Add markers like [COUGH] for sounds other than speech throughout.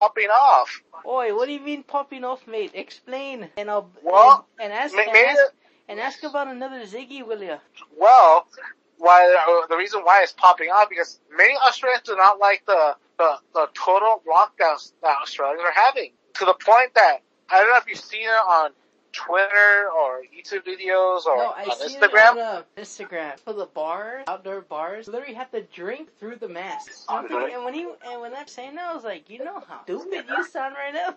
popping off. Oi, what do you mean popping off, mate? Explain, and I'll Well, and, and ask and ask, and ask about another Ziggy, will ya? Well, why uh, the reason why it's popping off because many Australians do not like the the, the total lockdowns that Australians are having to the point that I don't know if you've seen it on Twitter or YouTube videos or No, I on see Instagram. it on Instagram. For the bars, outdoor bars, literally have to drink through the mask. I'm thinking- and when he and when I'm saying that, I was like, you know how stupid you [LAUGHS] sound right now.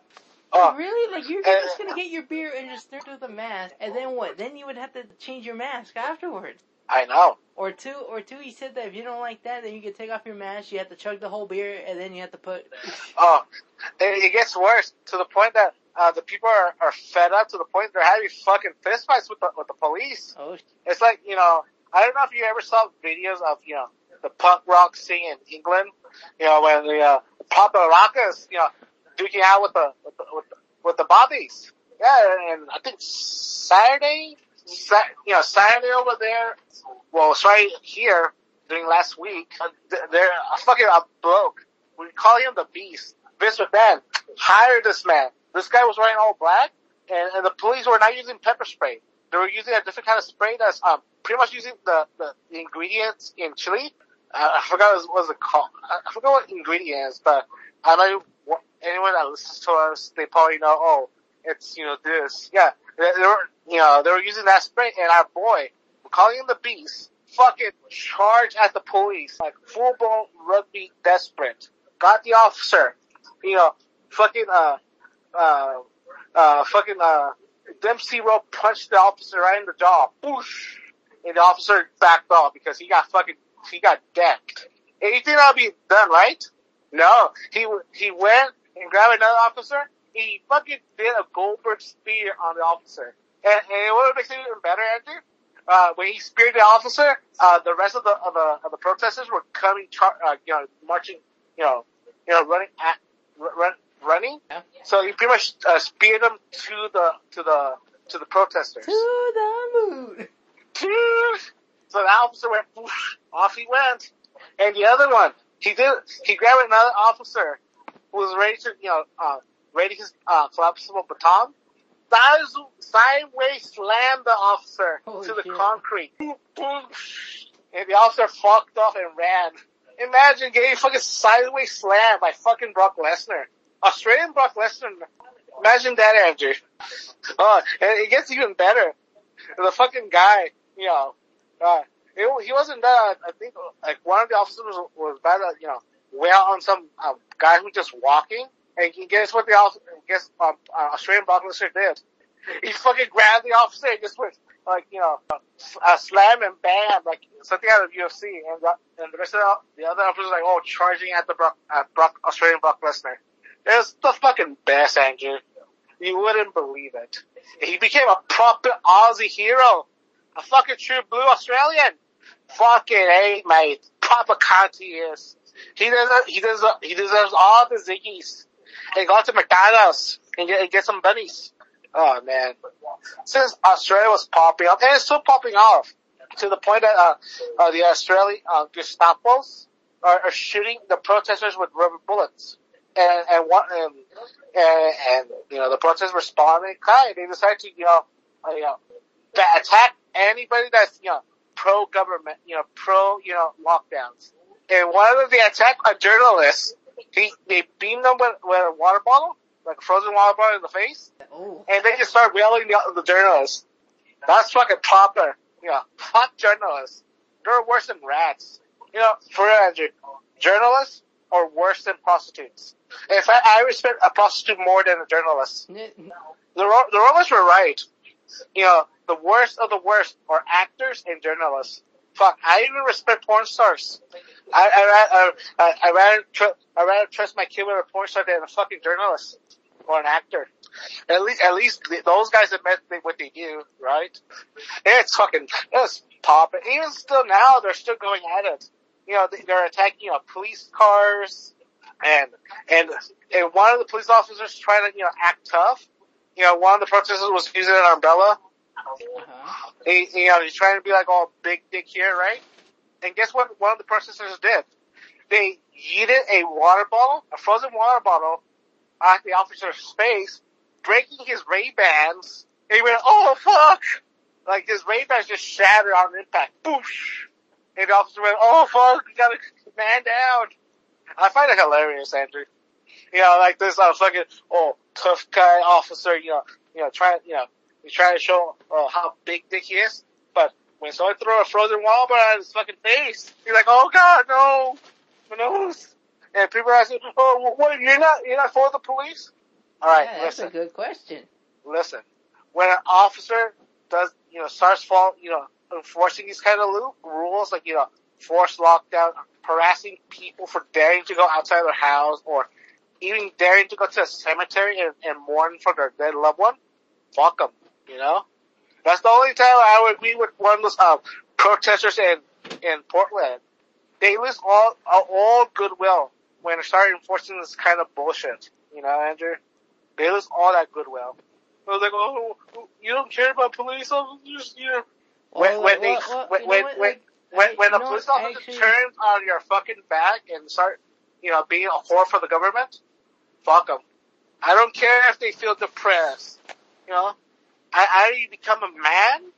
Oh. Like, really? Like you're just gonna get your beer and just drink through the mask, and then what? Then you would have to change your mask afterwards. I know. Or two, or two. He said that if you don't like that, then you can take off your mask. You have to chug the whole beer, and then you have to put. Oh, it gets worse to the point that uh, the people are, are fed up to the point they're having fucking fistfights with the with the police. Oh, It's like you know, I don't know if you ever saw videos of you know the punk rock scene in England. You know when the uh, Papa Rockers, you know, duking out with the with the with the, with the bobbies. Yeah, and I think Saturday, Sa- you know, Saturday over there. Well, it's right here during last week. uh, They're fucking a bloke. We call him the Beast. Vince McMahon hire this man. This guy was wearing all black, and, and the police were not using pepper spray. They were using a different kind of spray that's um pretty much using the the, the ingredients in chili. Uh, I forgot what was it called. I forgot what ingredients, but I know anyone that listens to us, they probably know. Oh, it's you know this. Yeah, they, they were you know they were using that spray, and our boy, calling him the Beast, fucking charged at the police like full blown rugby desperate. Got the officer, you know, fucking uh uh uh fucking uh Dempsey rope punched the officer right in the jaw. Boosh! And the officer backed off because he got fucking he got decked. And you think that'll be done, right? No. He he went and grabbed another officer. He fucking did a Goldberg spear on the officer. And, and what makes it even better, Andrew? Uh, when he speared the officer, uh, the rest of the of the of the protesters were coming, char- uh, you know, marching, you know, you know, running at, run, running. Yeah. So he pretty much uh, speared them to the to the to the protesters. to the moon. To. So the officer went, whoosh, [LAUGHS] off he went. And the other one, he did, he grabbed another officer who was ready to, you know, uh, ready his, uh, collapsible baton. Sideways, sideways slammed the officer Holy to the shit. concrete. Boom, boom. And the officer fucked off and ran. Imagine getting fucking sideways slammed by fucking Brock Lesnar. Australian Brock Lesnar. Imagine that, Andrew. [LAUGHS] Oh, and it gets even better. The fucking guy, you know, uh, it, he wasn't that. I think like one of the officers was, about to, you know, wail on some uh, guy who just walking, and guess what the officer, guess um, uh, Australian Brock Lesnar did? He fucking grabbed the officer and just went like you know, uh, slam and bam, like something out of UFC, and the, and the rest of the, the other officers like oh charging at the Brock, at Brock Australian Brock Lesnar. It's the fucking best, Andrew. You wouldn't believe it. He became a proper Aussie hero. A fucking true blue Australian. Fucking A, mate. Proper cunt he is. He deserves, he deserves, he deserves all the Ziggies. And go to McDonald's and get, and get some bunnies. Oh man. Since Australia was popping up, and it's still popping off, to the point that, uh, uh the Australian, uh, Gestapos are, are shooting the protesters with rubber bullets. And, and what, and, and, and, you know, the protesters responded in kind. They decided to, you know, uh, you know, attack anybody that's, you know, pro-government, you know, pro, you know, lockdowns. And one of the attack a journalist, he, they beamed him with, with a water bottle, like a frozen water bottle in the face, Oh, and they just start wailing the, the journalist. That's fucking proper. You know, fuck journalists. They're worse than rats. You know, for real, Andrew, journalists are worse than prostitutes. In fact, I respect a prostitute more than a journalist. N- The, Ro- the Romans were right. You know, the worst of the worst are actors and journalists. Fuck, I even respect porn stars. I, I, I, I, I rather, tr- I rather trust my kid with a porn star than a fucking journalist or an actor. At least, at least th- those guys admit they- what they do, right? It's fucking, it's popping. Even still now, they're still going at it. You know, they- they're attacking, you know, police cars and, and, and one of the police officers trying to, you know, act tough. You know, one of the protesters was using an umbrella. uh-huh. He, you know, he's trying to be like all big dick here, right? And guess what? One of the protesters did. They yeeted a water bottle, a frozen water bottle, at the officer's face, breaking his Ray Bans. And he went, "Oh fuck!" Like his Ray Bans just shattered on impact. Boosh! And the officer went, "Oh fuck! We gotta man down." I find it hilarious, Andrew. You know, like this uh, fucking oh tough guy officer. You know, you know, trying you know he's trying to show uh, how big dick he is. But when someone throw a frozen water at his fucking face, he's like, "Oh God, no, my nose." And people are asking, "Oh, what? You're not you're not for the police?" All right, yeah, that's listen, a good question. listen. When an officer does, you know, starts fall, you know, enforcing these kind of rules, like you know, forced lockdown, harassing people for daring to go outside their house, or even daring to go to a cemetery and, and mourn for their dead loved one, fuck them. You know, that's the only time I would agree with one of those uh, protesters in in Portland. They lose all all goodwill when they start enforcing this kind of bullshit. You know, Andrew, they lose all that goodwill. I was like, oh, you don't care about police officers, you know. When, when they, well, well, when, when, when, like, when, when you police officer turns on your fucking back and start, you know, being a whore for the government, fuck them. I don't care if they feel depressed. You know, I, I become a man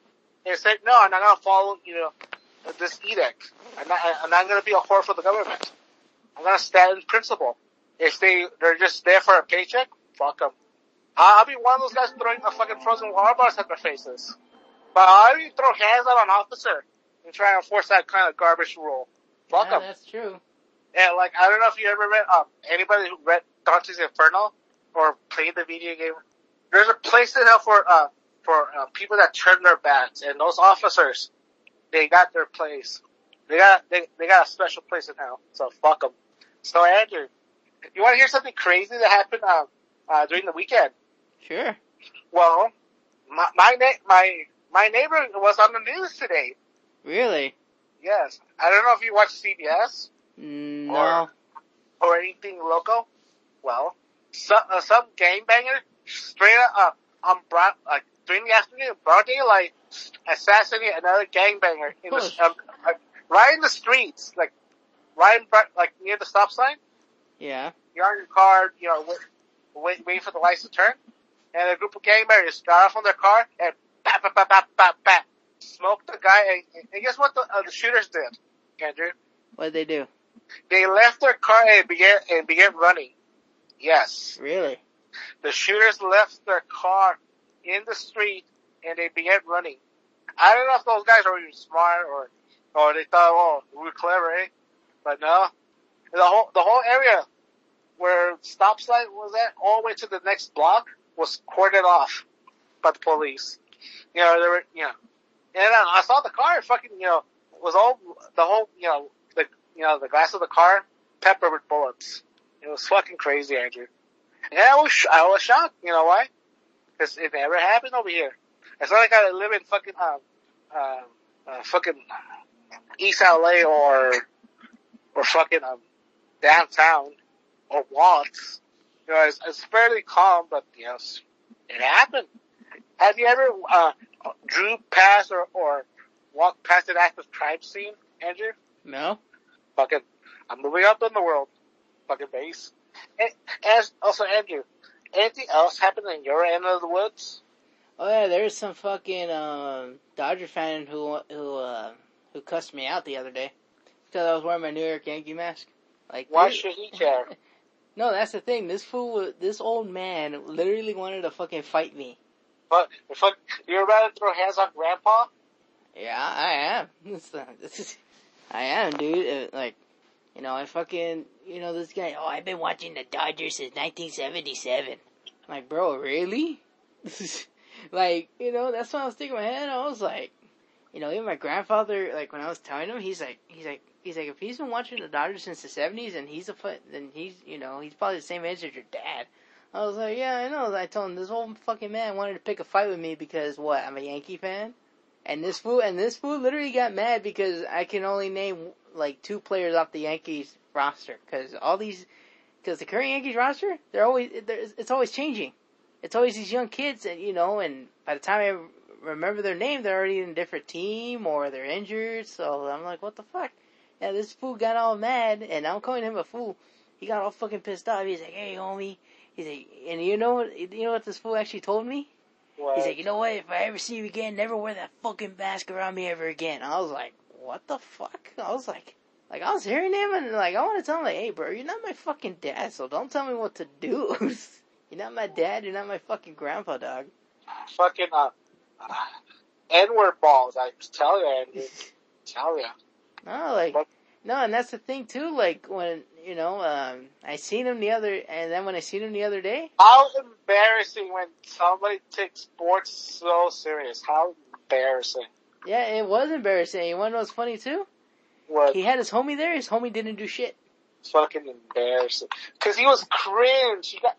and say, no, I'm not gonna follow, you know, this edict. I'm not, I'm not gonna be a whore for the government. I'm gonna stand in principle. If they, they're just there for a paycheck, fuck them. I'll be one of those guys throwing a fucking frozen water bars at their faces. But I'll even throw hands at an officer and try to enforce that kind of garbage rule. Fuck yeah, that's true. And like, I don't know if you ever read, um, anybody who read Dante's Inferno or played the video game. There's a place in hell for, uh, for, uh, people that turn their backs and those officers, they got their place. They got, they, they got a special place in hell. So fuck them. So Andrew, you want to hear something crazy that happened, um, uh, during the weekend? Sure. Well, my, my, na- my, my neighbor was on the news today. Really? Yes. I don't know if you watch CBS. No. or anything local, well, some uh, some gangbanger straight up uh, on broad like during the afternoon, broad daylight, assassinate another gangbanger in the um, uh, right in the streets, like right in front, like near the stop sign. Yeah. You're on your car, you know, wait, wait, waiting for the lights to turn, and a group of gangbangers got off on their car and bap, smoked the guy. And, and guess what the, uh, the shooters did, Andrew? What did they do? They left their car and began and began running. Yes. Really? The shooters left their car in the street and they began running. I don't know if those guys were even smart or, or they thought, oh, we're clever, eh? But no. The whole, the whole area where stop sign was at, all the way to the next block, was cordoned off by the police. You know, there were, you know, and I, I saw the car fucking, you know, was all, the whole, you know, the, you know, the glass of the car peppered with bullets. It was fucking crazy, Andrew. And I was, sh- I was shocked. You know why? Because it never happened over here. It's not like I live in fucking, um, uh, uh, fucking East LA or, or fucking, um, downtown or Watts. You know, it's, it's fairly calm, but, you know, it happened. Have you ever, uh, drew past or, or walked past an active crime scene, Andrew? No? Fucking, I'm moving up in the world. Fucking base. And, and also, Andrew, anything else happened in your end of the woods? Oh yeah, there's some fucking um Dodger fan who who uh who cussed me out the other day because I was wearing my New York Yankee mask. Like Why dude- should he care? [LAUGHS] No, that's the thing. This fool, this old man, literally wanted to fucking fight me. But fuck, you're about to throw hands on Grandpa? Yeah, I am. [LAUGHS] This, is, I am, dude. Like, you know, I fucking, you know, this guy. Oh, I've been watching the Dodgers since 1977. I'm like, bro, really? [LAUGHS] like, you know, that's what I was thinking in my head. I was like, you know, even my grandfather, like when I was telling him, he's like, he's like, he's like, if he's been watching the Dodgers since the 70s and he's a foot, then he's, you know, he's probably the same age as your dad. I was like, yeah, I know. I told him this old fucking man wanted to pick a fight with me because what? I'm a Yankee fan. And this fool, and this fool literally got mad because I can only name like two players off the Yankees roster because all these, because the current Yankees roster, they're always, they're, it's always changing. It's always these young kids, and you know, and by the time I remember their name, they're already in a different team or they're injured. So I'm like, what the fuck? And this fool got all mad, and I'm calling him a fool he got all fucking pissed off. He's like, "Hey, homie," he's like, and you know what? You know what this fool actually told me? What? He's like, "You know what? If I ever see you again, never wear that fucking mask around me ever again." I was like, "What the fuck?" I was like, like I was hearing him, and like I want to tell him, like, "Hey, bro, you're not my fucking dad, so don't tell me what to do." [LAUGHS] you're not my dad. You're not my fucking grandpa, dog. fucking uh, N-word balls. I tell you, Andy. [LAUGHS] tell you. No, like no, and that's the thing too. Like when you know, um, I seen him the other, and then when I seen him the other day, How embarrassing when somebody takes sports so serious. How embarrassing. yeah, it was embarrassing. You want to know what's funny too? What He had his homie there. His homie didn't do shit. fucking embarrassing. Cause he was cringe. He got,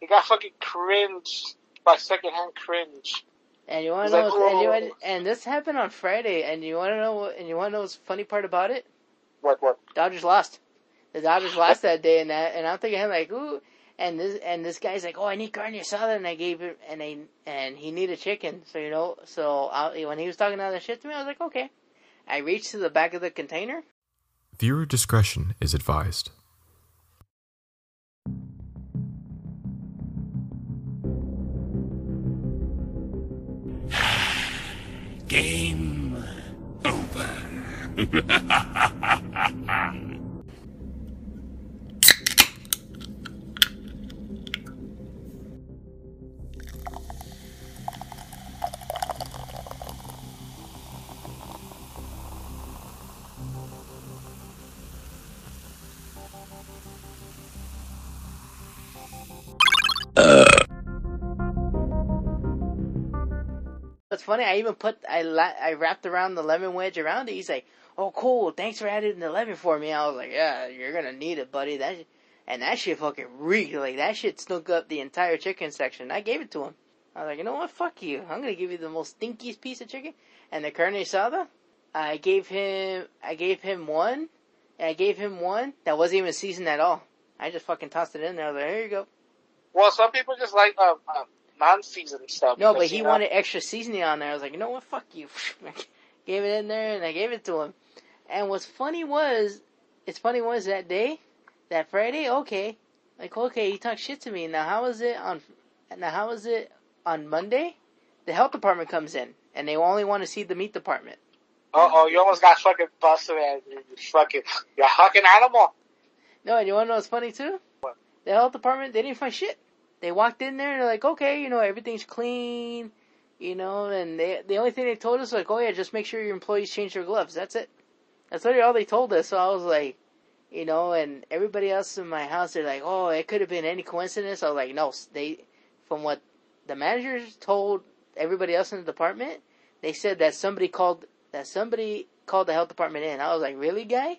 he got fucking cringe by secondhand cringe. And you want to know, like, what's- and, you and this happened on Friday. And you want to know, what, and you want to know what's funny part about it? What, what? Dodgers lost. The Dodgers lost that day, and that, and I'm thinking him like, ooh. And this, and this guy's like, oh, I need carne asada, and I gave him, and I, and he needed chicken. So you know, so I, when he was talking all that shit to me, I was like, okay. I reached to the back of the container. Viewer discretion is advised. Game over. [LAUGHS] funny. I even put I la- I wrapped around the lemon wedge around it. He's like, "Oh, cool. Thanks for adding the lemon for me." I was like, "Yeah, you're gonna need it, buddy." That and that shit fucking reeked. Like that shit snuck up the entire chicken section. I gave it to him. I was like, "You know what? Fuck you. I'm gonna give you the most stinkiest piece of chicken." And the carne asada, I gave him I gave him one. I gave him one that wasn't even seasoned at all. I just fucking tossed it in there. I was like, "Here you go." Well, some people just like uh, uh, non-seasoned stuff. No, but he know, wanted extra seasoning on there. I was like, you know what, fuck you. [LAUGHS] gave it in there and I gave it to him. And what's funny was, it's funny was that day, that Friday, okay, like okay, he talked shit to me. Now how was it on? Now how was it on Monday? The health department comes in and they only want to see the meat department. Uh oh, you almost got fucking busted, man. You fucking, you're a fucking animal. No, and you want to know what's funny too? What? The health department, they didn't find shit. They walked in there and they're like, okay, you know, everything's clean, you know, and they, the only thing they told us was like, oh yeah, just make sure your employees change their gloves. That's it. That's literally all they told us. So I was like, you know, and everybody else in my house, they're like, oh, it could have been any coincidence. I was like, no, they, from what the managers told everybody else in the department, they said that somebody called, that somebody called the health department in. I was like, really, guy?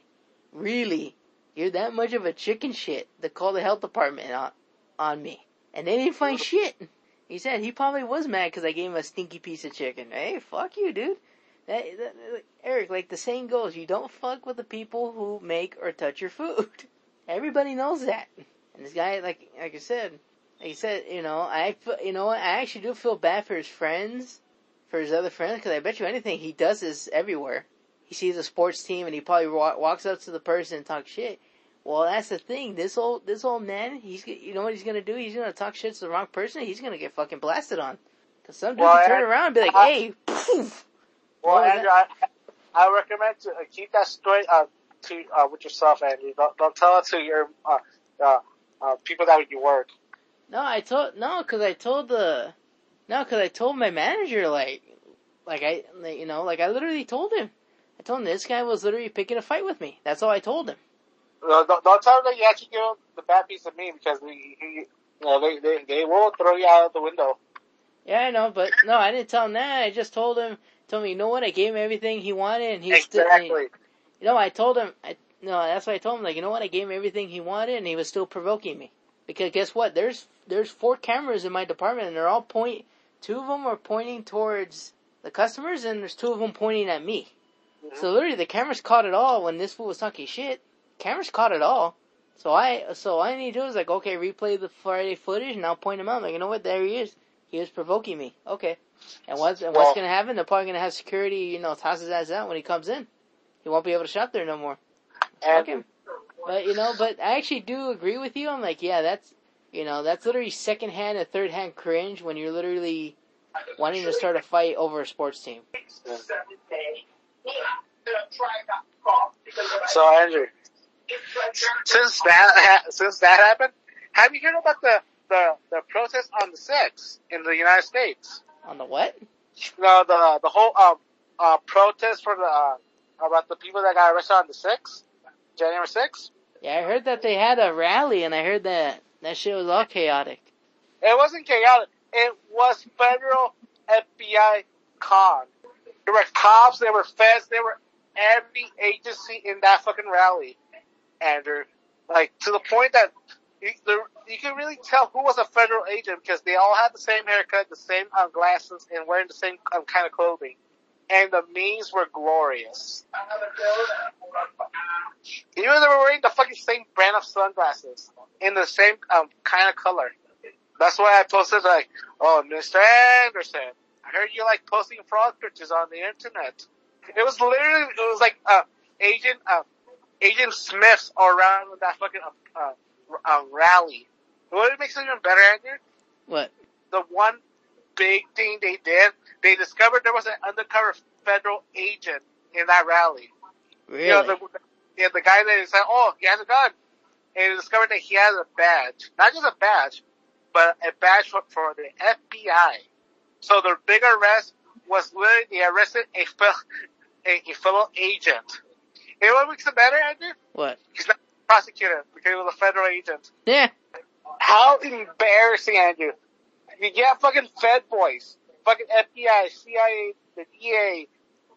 Really? You're that much of a chicken shit to call the health department on, on me. And they didn't find shit. He said he probably was mad because I gave him a stinky piece of chicken. Hey, fuck you, dude. That, that, Eric, like the saying goes, you don't fuck with the people who make or touch your food. [LAUGHS] Everybody knows that. And this guy, like, like I said, like I said, you know, I, you know, what, I actually do feel bad for his friends, for his other friends, because I bet you anything he does this everywhere. He sees a sports team and he probably wa- walks up to the person and talks shit. Well, that's the thing. This old this old man, he's you know what he's gonna do? He's gonna talk shit to the wrong person. He's gonna get fucking blasted on. Cause some dude Well, will turn around and be like, I- "Hey, poof." Well, Andrew, I, I recommend to uh, keep that straight uh, to uh, with yourself, Andrew. Don't, don't tell it to your uh, uh, uh, people that you work. No, I told no, cause I told the no, cause I told my manager like like I like, you know like I literally told him. I told him this guy was literally picking a fight with me. That's all I told him. Don't, don't tell them that you actually give the bad piece of meat because we, he, you know, they, they they will throw you out of the window. Yeah, I know, but no, I didn't tell him that. I just told him, told me, you know what? I gave him everything he wanted, and he still. exactly. You know, I told him. I no, that's what I told him. Like, you know what? I gave him everything he wanted, and he was still provoking me. Because guess what? There's there's four cameras in my department, and they're all point. Two of them are pointing towards the customers, and there's two of them pointing at me. Mm-hmm. So literally, the cameras caught it all when this fool was talking shit. Cameras caught it all. So I so all I need to do is like, okay, replay the Friday footage, and I'll point him out. Like, you know what? There he is. He was provoking me. Okay. And what's and Well- what's gonna happen? They're probably gonna have security, you know, toss his ass out when he comes in. He won't be able to shop there no more. Fuck him. But you know, but I actually do agree with you. I'm like, yeah, that's you know, that's literally second hand and third hand cringe when you're literally wanting to start a fight over a sports team. So Andrew, since that ha- since that happened, have you heard about the the the protest on the sixth in the United States? On the what? No, the the whole um uh protest for the uh, about the people that got arrested on the sixth, January sixth. Yeah, I heard that they had a rally, and I heard that that shit was all chaotic. It wasn't chaotic. It was federal FBI con. There were cops, there were feds, there were every agency in that fucking rally, Andrew. Like, to the point that you, you can really tell who was a federal agent because they all had the same haircut, the same um, glasses, and wearing the same um, kind of clothing. And the memes were glorious. Even they were wearing the fucking same brand of sunglasses in the same um, kind of color. That's why I posted like, oh, Mr. Anderson, I heard you like posting frog pictures on the internet. It was literally, it was like, uh, Agent, uh, Agent Smiths all around with that fucking, uh, uh, uh, rally. What makes it even better, Andrew? What? The one big thing they did, they discovered there was an undercover federal agent in that rally. Really? You know, the, yeah, the guy that said, oh, he has a gun. And they discovered that he has a badge. Not just a badge, but a badge for, for the FBI. So the big arrest was literally they arrested a, fel- [LAUGHS] a, a fellow agent. You know what makes it better, Andrew? what? He's not prosecuted because he was a federal agent. Yeah. How embarrassing, Andrew. You get fucking Fed boys, fucking FBI, CIA, the DA,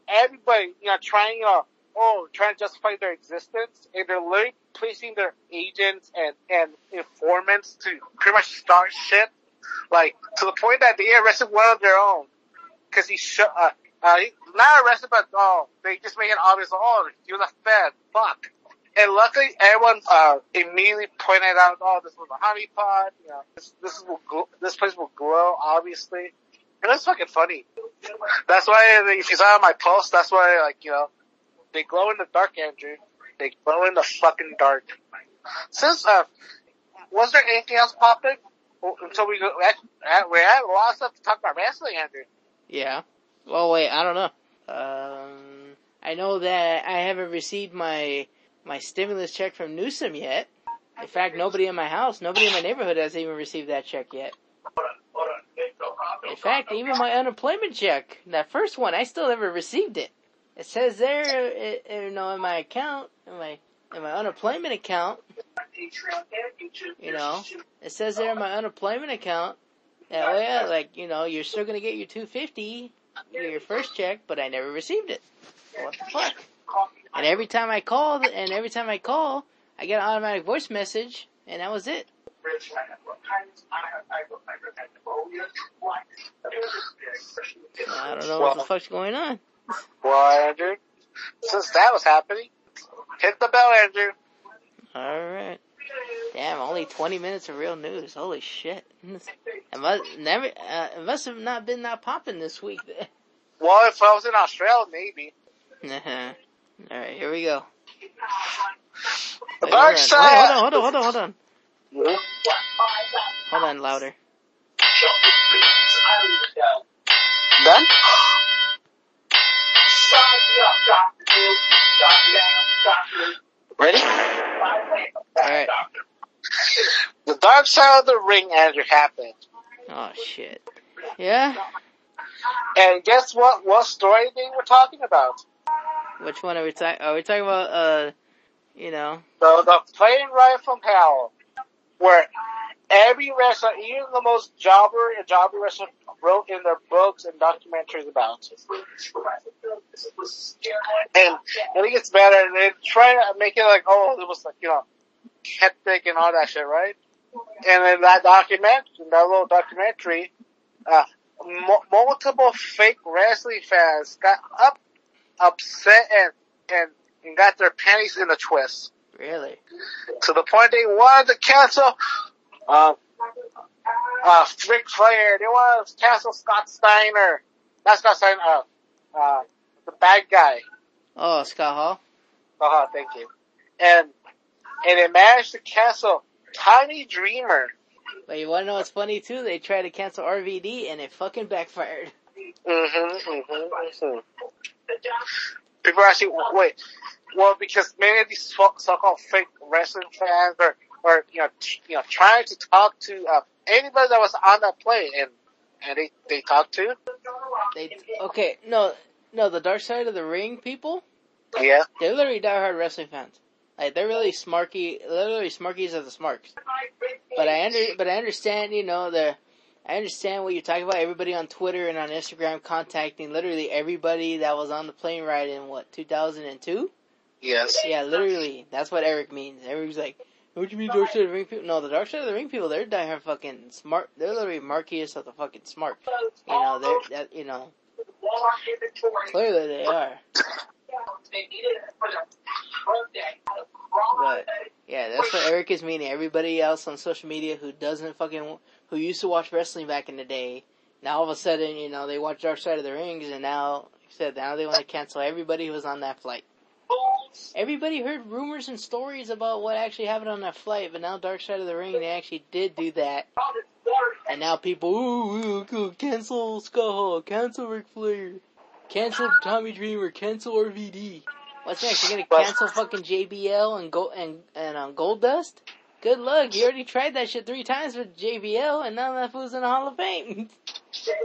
everybody, you know, trying, you know, oh, trying to justify their existence, and they're literally placing their agents and, and informants to pretty much start shit, like, to the point that they arrested one of their own, cause he shot, uh, uh, he, not arrested, but, oh, they just made it obvious, oh, he was a Fed, fuck. And luckily, everyone uh, immediately pointed out, "Oh, this was a honeypot. You know, this this will gl- this place will glow, obviously." And that's fucking funny. That's why if you saw my post, that's why like you know, they glow in the dark, Andrew. They glow in the fucking dark. Since uh, was there anything else popping? Until we go, we had a lot of stuff to talk about wrestling, Andrew. Yeah. Well, wait, I don't know. Um, I know that I haven't received my my stimulus check from Newsom yet. In fact, nobody in my house, nobody in my neighborhood has even received that check yet. In fact, even my unemployment check, that first one, I still never received it. It says there, you know, in my account, in my in my unemployment account, you know, it says there in my unemployment account oh yeah, like, you know, you're still gonna get your 250, your first check, but I never received it. What the fuck? And every time I call, and every time I call, I get an automatic voice message, and that was it. I don't know what the Well- fuck's going on. Well, Andrew, since that was happening, hit the bell, Andrew. Alright. Damn, only 20 minutes of real news. Holy shit. [LAUGHS] It must, never, uh, it must have not been that popping this week. [LAUGHS] Well, if I was in Australia, maybe. [LAUGHS] uh-huh. Alright, here we go. The Wait, dark hold on. hold on, hold on, hold on, hold on. Hold on, louder. Done? Ready? Alright. The dark side of the ring, Andrew, happened. Oh shit. Yeah? And guess what? What story they were talking about? Which one are we talking, are we talking about, uh, you know, The, the plane ride from hell, where every wrestler, even the most jobber and jobber wrestler, wrote in their books and documentaries about it. And I think it's better. And they try to make it like, oh, it was like, you know, hectic and all that shit, right? And in that document, in that little documentary, uh, mo- multiple fake wrestling fans got up, upset and, and, and got their panties in a twist really? to the point they wanted to cancel, um, uh, Ric Flair. They wanted to cancel Scott Steiner. Not Scott Steiner, uh, uh, the bad guy. Oh, Scott Hall? Uh-huh, thank you. And and they managed to cancel Tommy Dreamer. But you wanna know what's funny too? They tried to cancel RVD and it fucking backfired. Mm-hmm, mm-hmm, mm-hmm. People are actually wait. Well, because many of these so- so-called fake wrestling fans are, are you know, t- you know, trying to talk to uh, anybody that was on that plane, and and they they talked to. They okay, no, no, the Dark Side of the Ring people, Yeah. they're literally diehard wrestling fans. Like they're really smarky, literally smarkies of the smarks. But I under, but I understand, you know, the, I understand what you're talking about. Everybody on Twitter and on Instagram contacting literally everybody that was on the plane ride in what 2002. Yes. Yeah, literally. That's what Eric means. Eric's like, what do you mean Dark Side of the Ring people? No, the Dark Side of the Ring people, they're diehard fucking smart. They're literally markiest of the fucking smart. You know, they're, that, you know, clearly they are. But yeah, that's what Eric is meaning. Everybody else on social media who doesn't fucking who used to watch wrestling back in the day, now all of a sudden, you know, they watch Dark Side of the Rings, and now, like said, now they want to cancel everybody who was on that flight. Everybody heard rumors and stories about what actually happened on that flight, but now Dark Side of the Ring, they actually did do that. And now people, ooh, ooh, cancel Hall, cancel Ric Flair, cancel Tommy Dreamer, cancel RVD. What's next? You're gonna cancel fucking JBL and go and and um, Goldust? Good luck. You already tried that shit three times with JBL, and now that fool's in the Hall of Fame. [LAUGHS]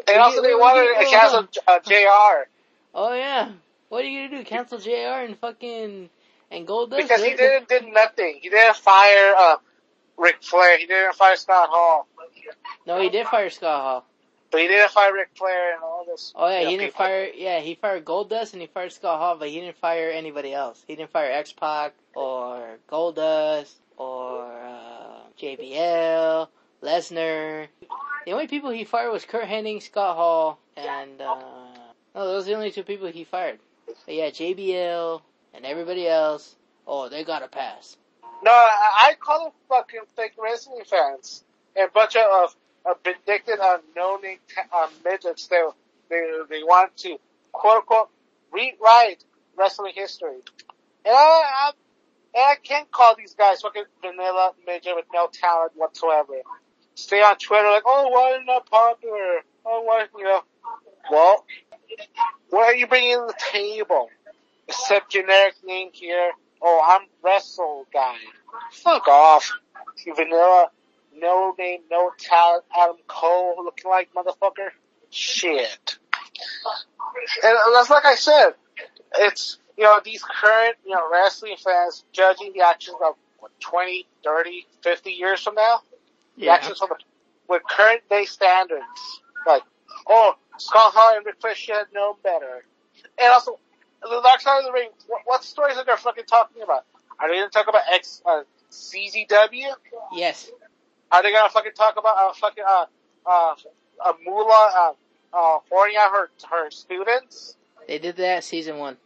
And also they wanted to cancel uh, JR oh yeah. What are you gonna do? Cancel JR and fucking and Goldust? because he didn't did nothing. He didn't fire uh, Ric Flair. He didn't fire Scott Hall. No, he did fire Scott Hall. But he didn't fire Ric Flair and all this. Oh yeah, you know, he didn't people. fire. Yeah, he fired Goldust and he fired Scott Hall, but he didn't fire anybody else. He didn't fire X Pac or Goldust or uh, JBL, Lesnar. The only people he fired was Curt Hennig, Scott Hall, and uh, no, those are the only two people he fired. But yeah, JBL and everybody else. Oh, they got a pass. No, I, I call them fucking fake wrestling fans. And a bunch of, of vindictive, uh, no-name uh, midgets. They, they, they want to, quote unquote, rewrite wrestling history. And I, I, and I can't call these guys fucking vanilla midget with no talent whatsoever. Stay on Twitter like, oh, why are not popular? Oh, why, you know. Well, what are you bringing to the table? Except generic name here. Oh, I'm wrestle guy. Fuck off. You vanilla, no name, no talent, Adam Cole looking like motherfucker. Shit. And that's like I said, it's, you know, these current, you know, wrestling fans judging the actions of what, 20, 30, 50 years from now? The actions from the, with current day standards. Like, oh, Scott Hall and Ric Flair should have known better. And also, the Dark Side of the Ring, what, what stories are they fucking talking about? Are they gonna talk about X, uh, CZW? Yes. Are they gonna fucking talk about, uh, fucking, uh, uh, uh Moolah, uh, uh, horning out her, her students? They did that season one.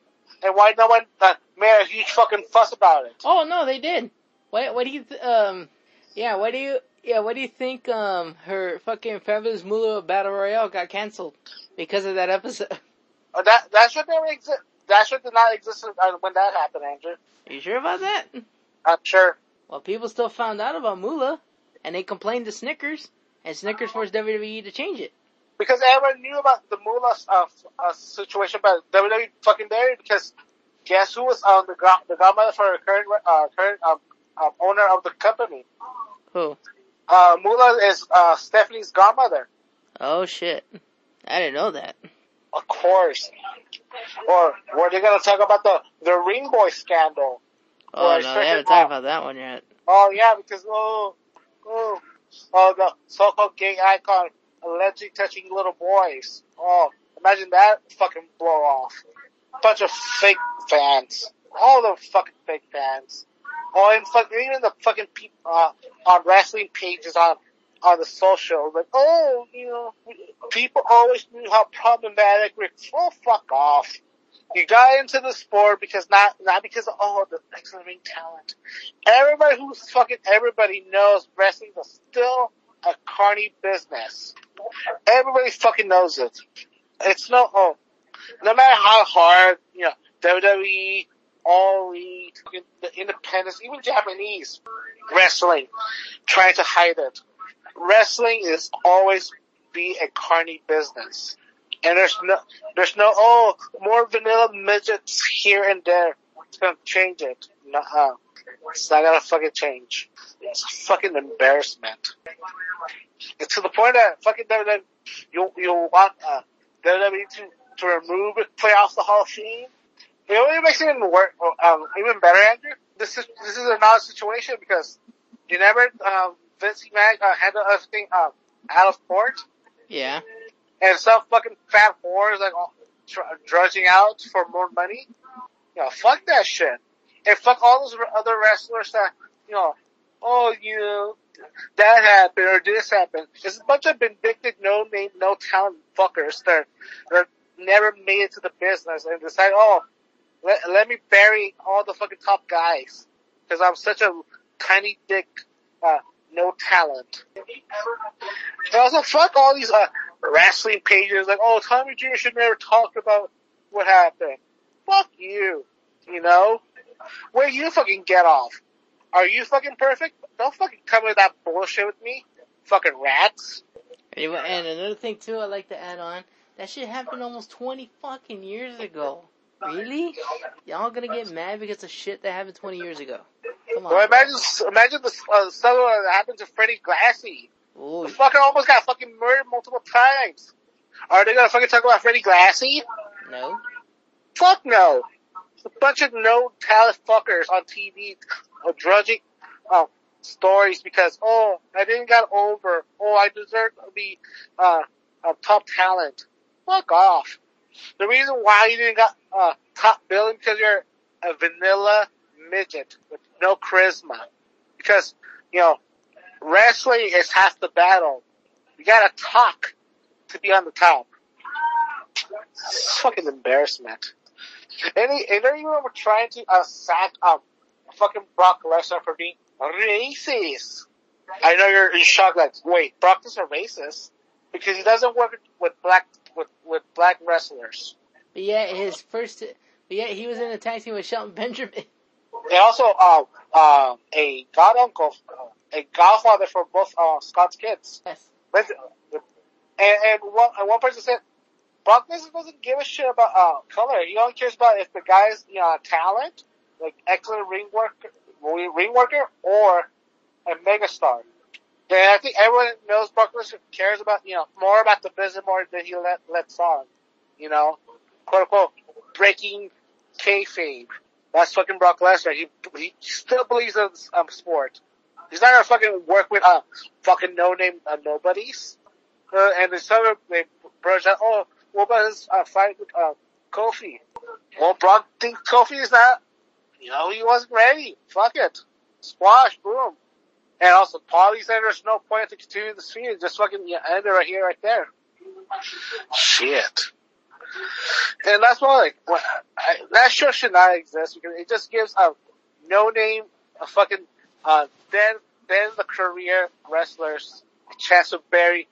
And why no one, uh, made a huge fucking fuss about it? Oh no, they did. What what do you th- um yeah, what do you yeah, what do you think um her fucking Fabulous Moolah Battle Royale got canceled because of that episode? [LAUGHS] Uh, that, that should never exist. That should not exist uh, when that happened, Andrew. Are you sure about that? I'm sure. Well, people still found out about Moolah and they complained to Snickers and Snickers forced WWE to change it. Because everyone knew about the Moolah uh, uh, situation, but WWE fucking buried because guess who was um, the, gra- the godmother for the current, uh, current um, um, owner of the company? Who? Uh, Moolah is uh, Stephanie's godmother. Oh shit. I didn't know that. Of course. Or were they going to talk about the, the Ring Boy scandal? Oh no, they haven't talked about that one yet. Oh yeah, because oh, oh, oh, the so-called gay icon allegedly touching little boys. Oh, imagine that fucking blow off. Bunch of fake fans. All the fucking fake fans. Oh, and fuck, even the fucking people uh, on wrestling pages on on the social, like, oh, you know, people always knew how problematic Rick. Oh, fuck off. You got into the sport because not not because of oh the excellent ring talent. Everybody who's fucking everybody knows wrestling is still a carny business. Everybody fucking knows it. It's no oh no matter how hard, you know, WWE all the, the independents, even Japanese wrestling, trying to hide it. Wrestling is always be a carny business. And there's no, there's no, oh, more vanilla midgets here and there. It's gonna change it. Nuh-uh. It's not gonna fucking change. It's a fucking embarrassment. It's to the point that fucking WWE, you, you want, uh, WWE to, to remove it, play off the Hall of Fame. You know makes it even work, um, even better, Andrew? This is, this is another situation because you never, um, Vince McMahon, uh, handled everything, um, out of court. Yeah. And some fucking fat whores like drudging out for more money. You know, fuck that shit. And fuck all those other wrestlers that, you know, oh, you that happened or this happened. It's a bunch of vindictive, no name, no talent fuckers that, that never made it to the business and decide, oh, let, let me bury all the fucking top guys. Cause I'm such a tiny dick, uh, no talent. And also fuck all these, uh, wrestling pages like, oh, Tommy Dreamer should never talk about what happened. Fuck you. You know? Where you fucking get off? Are you fucking perfect? Don't fucking come with that bullshit with me. Fucking rats. And another thing too, I'd like to add on. That shit happened almost 20 fucking years ago. Really? Y'all gonna get mad because of shit that happened 20 years ago? Come on. Well, imagine, imagine the uh, stuff that happened to Freddie Blassie. Ooh, The fucker almost got fucking murdered multiple times. Are they gonna fucking talk about Freddie Blassie? no. Fuck no. It's a bunch of no talent fuckers on TV uh, drudging uh, stories because, oh, I didn't get over. Oh, I deserve to be uh, a top talent. Fuck off. The reason why you didn't got uh, top billing because you're a vanilla midget with no charisma. Because, you know, wrestling is half the battle. You gotta talk to be on the top. It's fucking embarrassment. Any, and they even were trying to uh, sack um fucking Brock Lesnar for being racist. I know you're in shock. Like, wait, Brock is a racist because he doesn't work with black with with black wrestlers. But yeah, his first, but yeah, he was in a tag team with Shelton Benjamin. And also, uh, uh, a god uncle, uh, a godfather for both uh, Scott's kids. Yes. But, and, and one, and one person said, Brock Lesnar doesn't give a shit about, uh, color. He only cares about if the guy's, you know, talent, like excellent ring worker, ring worker, or a megastar. And I think everyone knows Brock Lesnar cares about, you know, more about the business more than he let, lets on. You know, quote unquote, breaking kayfabe. That's fucking Brock Lesnar. He, he still believes in um, sport. He's not gonna fucking work with, uh, fucking no-name uh, nobodies. Uh, and there's some they broach out, oh, what about his uh, fight with uh, Kofi? Well, Brock thinks Kofi is not, you know, he wasn't ready. Fuck it. Squash, boom. And also, Paulie said there's no point to continue this feud. Just fucking yeah, end it right here, right there. Shit. And that's why, like, what, I, that show should not exist because it just gives a no name, a fucking, uh, then, then the career wrestlers a chance to bury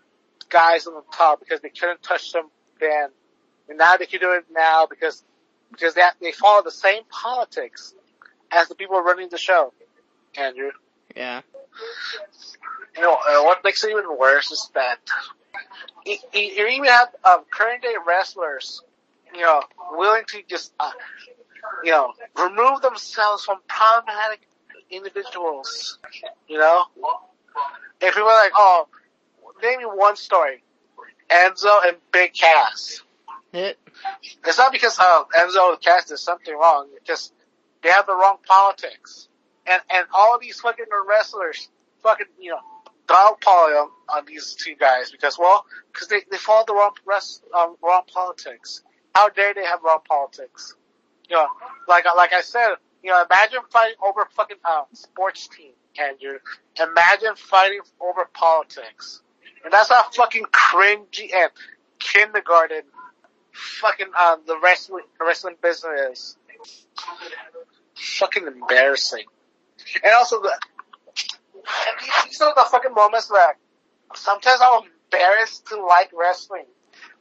guys on the top because they couldn't touch them then. And now they can do it now because, because they, they follow the same politics as the people running the show. Andrew. Yeah. You know, uh, what makes it even worse is that you, you even have um, current day wrestlers, you know, willing to just, uh, you know, remove themselves from problematic individuals. You know, if people are like, oh, name me one story, Enzo and Big Cass. Hit. It's not because uh, Enzo and Cass did something wrong. It's just they have the wrong politics, and and all of these fucking wrestlers, fucking you know, dogpile on, on these two guys because well, because they they follow the wrong rest, um, wrong politics. How dare they have wrong politics? You know, like like I said, you know, imagine fighting over fucking uh, sports team, Andrew. Imagine fighting over politics, and that's how fucking cringy and kindergarten fucking um the wrestling wrestling business is. Fucking embarrassing. And also the and these are the fucking moments where sometimes I'm embarrassed to like wrestling.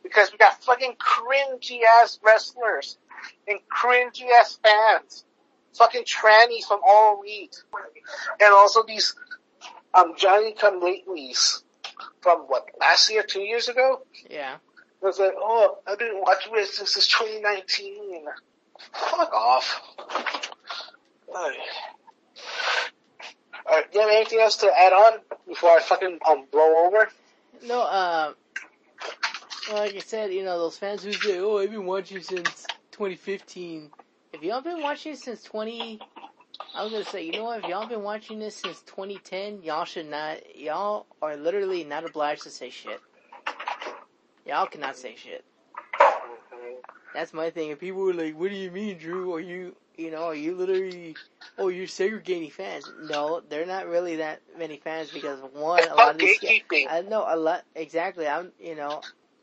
Because we got fucking cringy ass wrestlers and cringy ass fans fucking trannies from All Elite, and also these um Johnny Come Latelys from what last year, two years ago. Yeah. It was like, oh, I've been watching this since 2019. Fuck off. Alright. Alright, do you have anything else to add on before I fucking um blow over? No, uh, like I said, you know, those fans who say, oh, I've been watching since 2015. If y'all been watching since 20, I was gonna say, you know what, if y'all been watching this since 2010, y'all should not, y'all are literally not obliged to say shit. Y'all cannot say shit. That's my thing. And people were like, what do you mean, Drew? Are you, you know, are you literally, oh, you're segregating fans? No, they're not really that many fans because one, It's a lot of these gatekeeping. I know a lot, exactly. I'm, you know,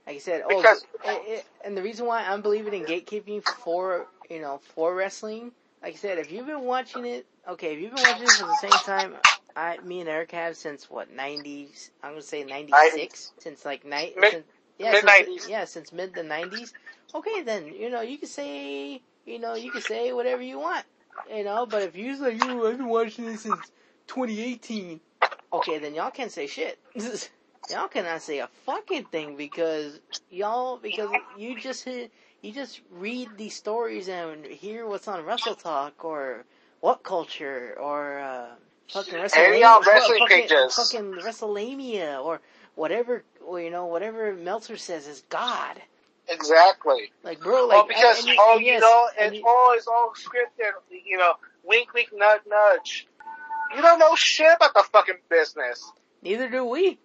like I said, oh, Because- it, it, and the reason why I'm believing in gatekeeping for, you know, for wrestling, like I said, if you've been watching it, okay, if you've been watching this at the same time, I, me and Eric have since what, 90s, I'm gonna say 96, since like night, Mid- yeah, mid-nineties. since, yeah, since mid the 90s, okay then, you know, you can say, you know, you can say whatever you want, you know, but if you're like, oh, I've been watching this since 2018, okay, then y'all can't say shit. [LAUGHS] y'all cannot say a fucking thing because y'all, because you just hit, you just read these stories and hear what's on Wrestle Talk or What Culture or, uh, fucking WrestleMania, wrestling fucking, pages. fucking WrestleMania or whatever, or you know, whatever Meltzer says is God. Exactly. Like, bro, like, well, because and- and- oh, and you yes, know, and it's all it's all scripted. You know, wink, wink, nudge, nudge. You don't know shit about the fucking business. Neither do we.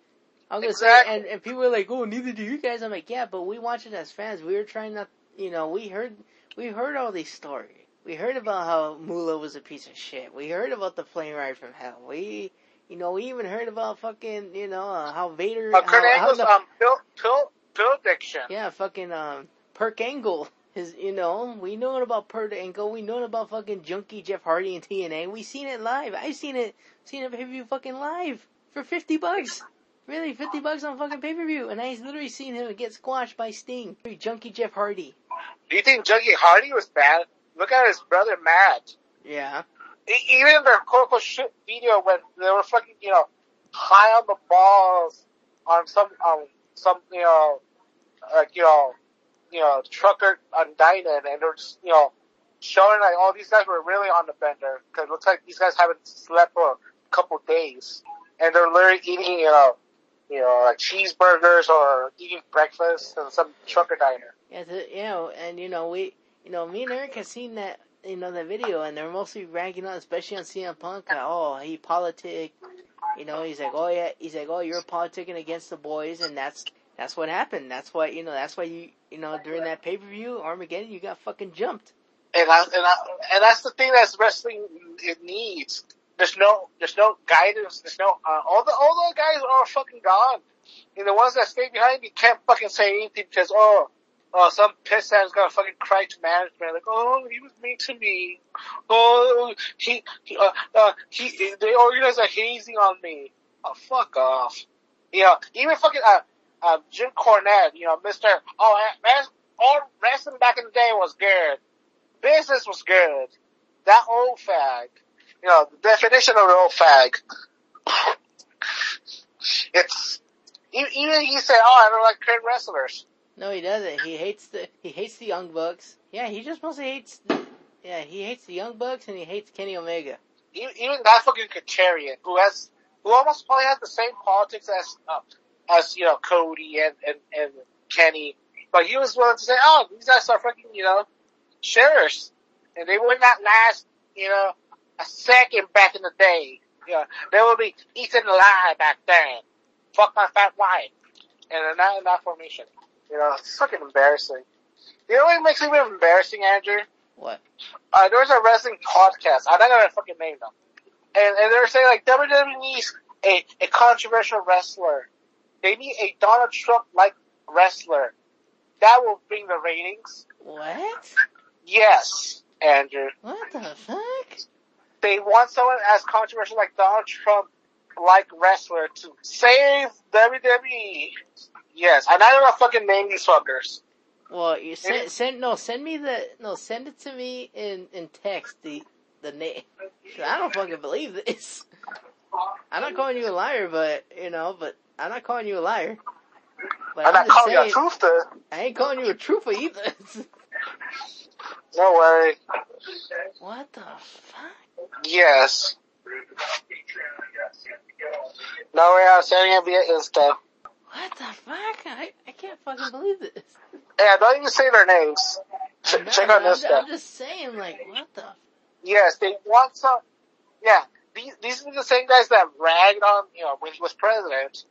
I'm gonna Exactly. say, and, and people are like, oh, neither do you guys. I'm like, yeah, but we watch it as fans. We were trying not, you know, we heard, we heard all these stories. We heard about how Moolah was a piece of shit. We heard about the plane ride from hell. We, you know, we even heard about fucking, you know, uh, how Vader, Uh, Kurt how, how the- um pill pill pill addiction. yeah, fucking, um, Perk Angle. His, you know, we know about Perk Angle. We know about fucking Junkie Jeff Hardy and TNA. We seen it live. I've seen it, seen it pay per view fucking live for fifty bucks. Really, fifty bucks on fucking pay per view, and I literally seen him get squashed by Sting. Junkie Jeff Hardy. Do you think Junkie Hardy was bad? Look at his brother Matt. Yeah, Even in their quote unquote shit video when they were fucking, you know, high on the balls on some, um, some, you know, like, you know, you know, trucker on Dynan and they're just, you know, showing like, oh, these guys were really on the bender because it looks like these guys haven't slept for a couple days and they're literally eating, you know, you know, like cheeseburgers or eating breakfast in some trucker diner. Yeah, the, you know, and you know we, you know, me and Eric have seen that, you know, that video, and they're mostly ragging on, especially on CM Punk. Oh, he politic. You know, he's like, oh yeah, he's like, oh, you're politicking against the boys, and that's that's what happened. That's why, you know, that's why you, you know, during that pay per view Armageddon, you got fucking jumped. And I, and I, and that's the thing that's wrestling it needs. There's no, there's no guidance. There's no, uh, all the, all the guys are fucking gone. And the ones that stay behind, you can't fucking say anything because, oh, oh, some piss ass gonna fucking cry to management like, oh, he was mean to me. Oh, he, he, uh, uh, he, they organized a hazing on me. Oh, fuck off. You know, even fucking, uh, uh, Jim Cornette, you know, Mr. Oh, man, all wrestling back in the day was good. Business was good. That old fag. You know, the definition of an old fag. It's, even he said, oh, I don't like current wrestlers. No, he doesn't. He hates the he hates the Young Bucks. Yeah, he just mostly hates. The, yeah, he hates the Young Bucks and he hates Kenny Omega. Even that fucking Kazarian, who has, who almost probably has the same politics as, uh, as, you know, Cody and, and, and Kenny. But he was willing to say, oh, these guys are fucking, you know, sheriffs. And they would not last, you know, a second back in the day. You know, they would be eaten alive back then. Fuck my fat wife. And not in that formation. You know, it's fucking embarrassing. You know what makes it even embarrassing, Andrew? What? uh, there was a wrestling podcast. I'm not gonna fucking name them. And, and they were saying like WWE needs a, a controversial wrestler. They need a Donald Trump like wrestler. That will bring the ratings. What? Yes, Andrew. What the fuck? They want someone as controversial like Donald Trump like wrestler to save WWE. Yes, I'm not gonna fucking name these fuckers. Well, you send send no send me the no send it to me in in text the the name. I don't fucking believe this. I'm not calling you a liar, but you know, but I'm not calling you a liar. But I'm not just calling you a saying, truther. I ain't calling you a trooper either. No way. what the fuck? Yes. No way. I'm sending it via Insta. What the fuck? I, I can't fucking believe this. Yeah, don't even say their names. Ch- I'm not- check out I'm, Insta. I'm just saying, like, what the? Yes, they want some. Yeah, these these are the same guys that ragged on you know when he was president,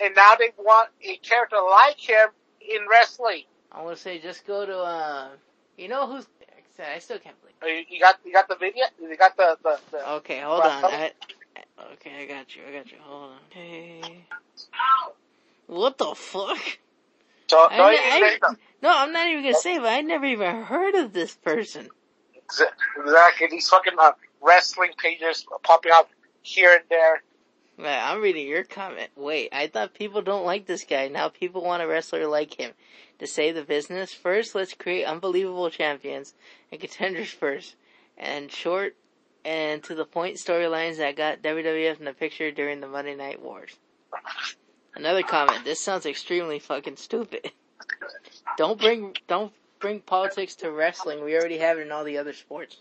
and now they want a character like him in wrestling. I want to say, just go to, uh, you know who's? I still can't believe. Uh, You you got you got the video. You got the the. the Okay, hold on. I, okay, I got you. I got you. Hold on. Okay. What the fuck? so I, ne- even I- no, I'm not even gonna say, but I never even heard of this person. Exa- Exactly. These fucking uh, wrestling pages popping up here and there. Right, I'm reading your comment. Wait, I thought people don't like this guy. Now people want a wrestler like him. To save the business, first let's create unbelievable champions and contenders first. And short and to the point storylines that got WWF in the picture during the Monday Night Wars. Another comment, this sounds extremely fucking stupid. Don't bring, don't bring politics to wrestling. We already have it in all the other sports.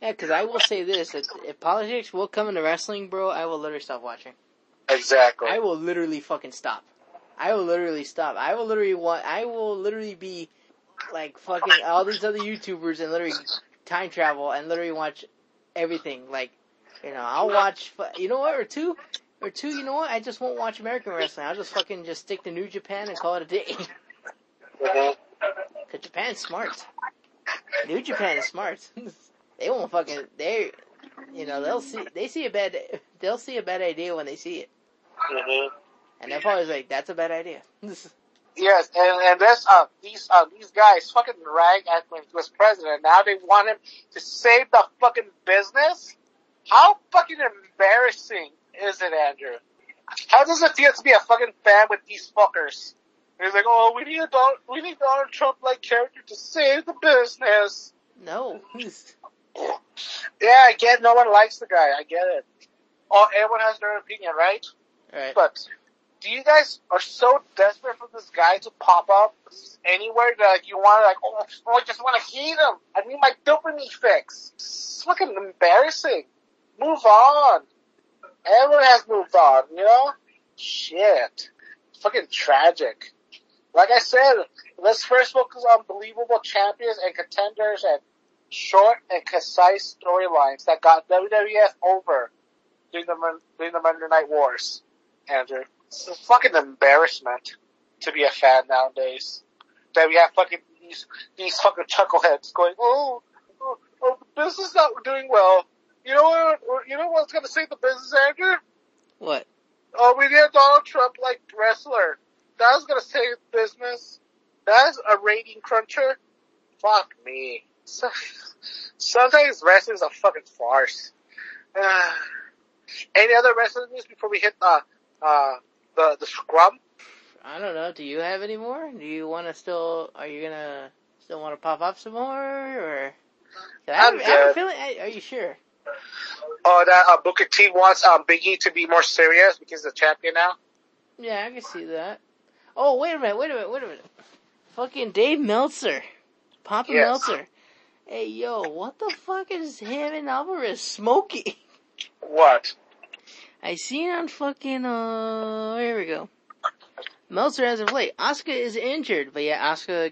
Yeah, cause I will say this, if, if politics will come into wrestling, bro, I will literally stop watching. Exactly. I will literally fucking stop. I will literally stop. I will literally want, I will literally be like fucking all these other YouTubers and literally time travel and literally watch everything. Like, you know, I'll watch, you know what, or two, or two, you know what, I just won't watch American wrestling. I'll just fucking just stick to New Japan and call it a day. Mhm. Cause Japan's smart. New Japan is smart. [LAUGHS] they won't fucking, they, you know, they'll see, they see a bad, they'll see a bad idea when they see it. Mhm. And they're probably like, that's a bad idea. [LAUGHS] Yes, and and this uh these uh these guys fucking rag at when he was president. Now they want him to save the fucking business. How fucking embarrassing is it, Andrew? How does it feel to be a fucking fan with these fuckers? And he's like, oh, we need a Donald, we need Donald Trump like character to save the business. no. [LAUGHS] Yeah, I get. No one likes the guy. I get it. Oh, everyone has their opinion, right? Alright. But do you guys are so desperate for this guy to pop up anywhere that like, you want to like, oh, oh, I just want to hate him. I need my dopamine fix. It's fucking embarrassing. Move on. Everyone has moved on, you know? Shit. It's fucking tragic. Like I said, let's first focus on believable champions and contenders and short and concise storylines that got WWF over during the, during the Monday Night Wars. Andrew. It's a fucking embarrassment to be a fan nowadays. That we have fucking these these fucking chuckleheads going, oh, oh, oh the business is not doing well. You know what? You know what's gonna save the business, Andrew? What? Oh, we need a Donald Trump like wrestler. That's gonna save business. That's a rating cruncher. Fuck me. Sometimes [LAUGHS] wrestling is a fucking farce. Uh, [SIGHS] any other wrestling news before we hit uh uh the the scrum? I don't know. Do you have any more? Do you want to still, are you gonna still want to pop up some more or? I have, I have a feeling, are you sure? Oh, that uh, Booker T wants um Biggie to be more serious because he's the champion now. Yeah, I can see that. Oh, wait a minute, wait a minute, wait a minute. Fucking Dave Meltzer. Papa Yes. Meltzer. Hey yo, what the fuck is him and Alvarez smoking? [LAUGHS] What? I seen on fucking uh here we go. Meltzer has a late. Oscar is injured, but yeah, Oscar,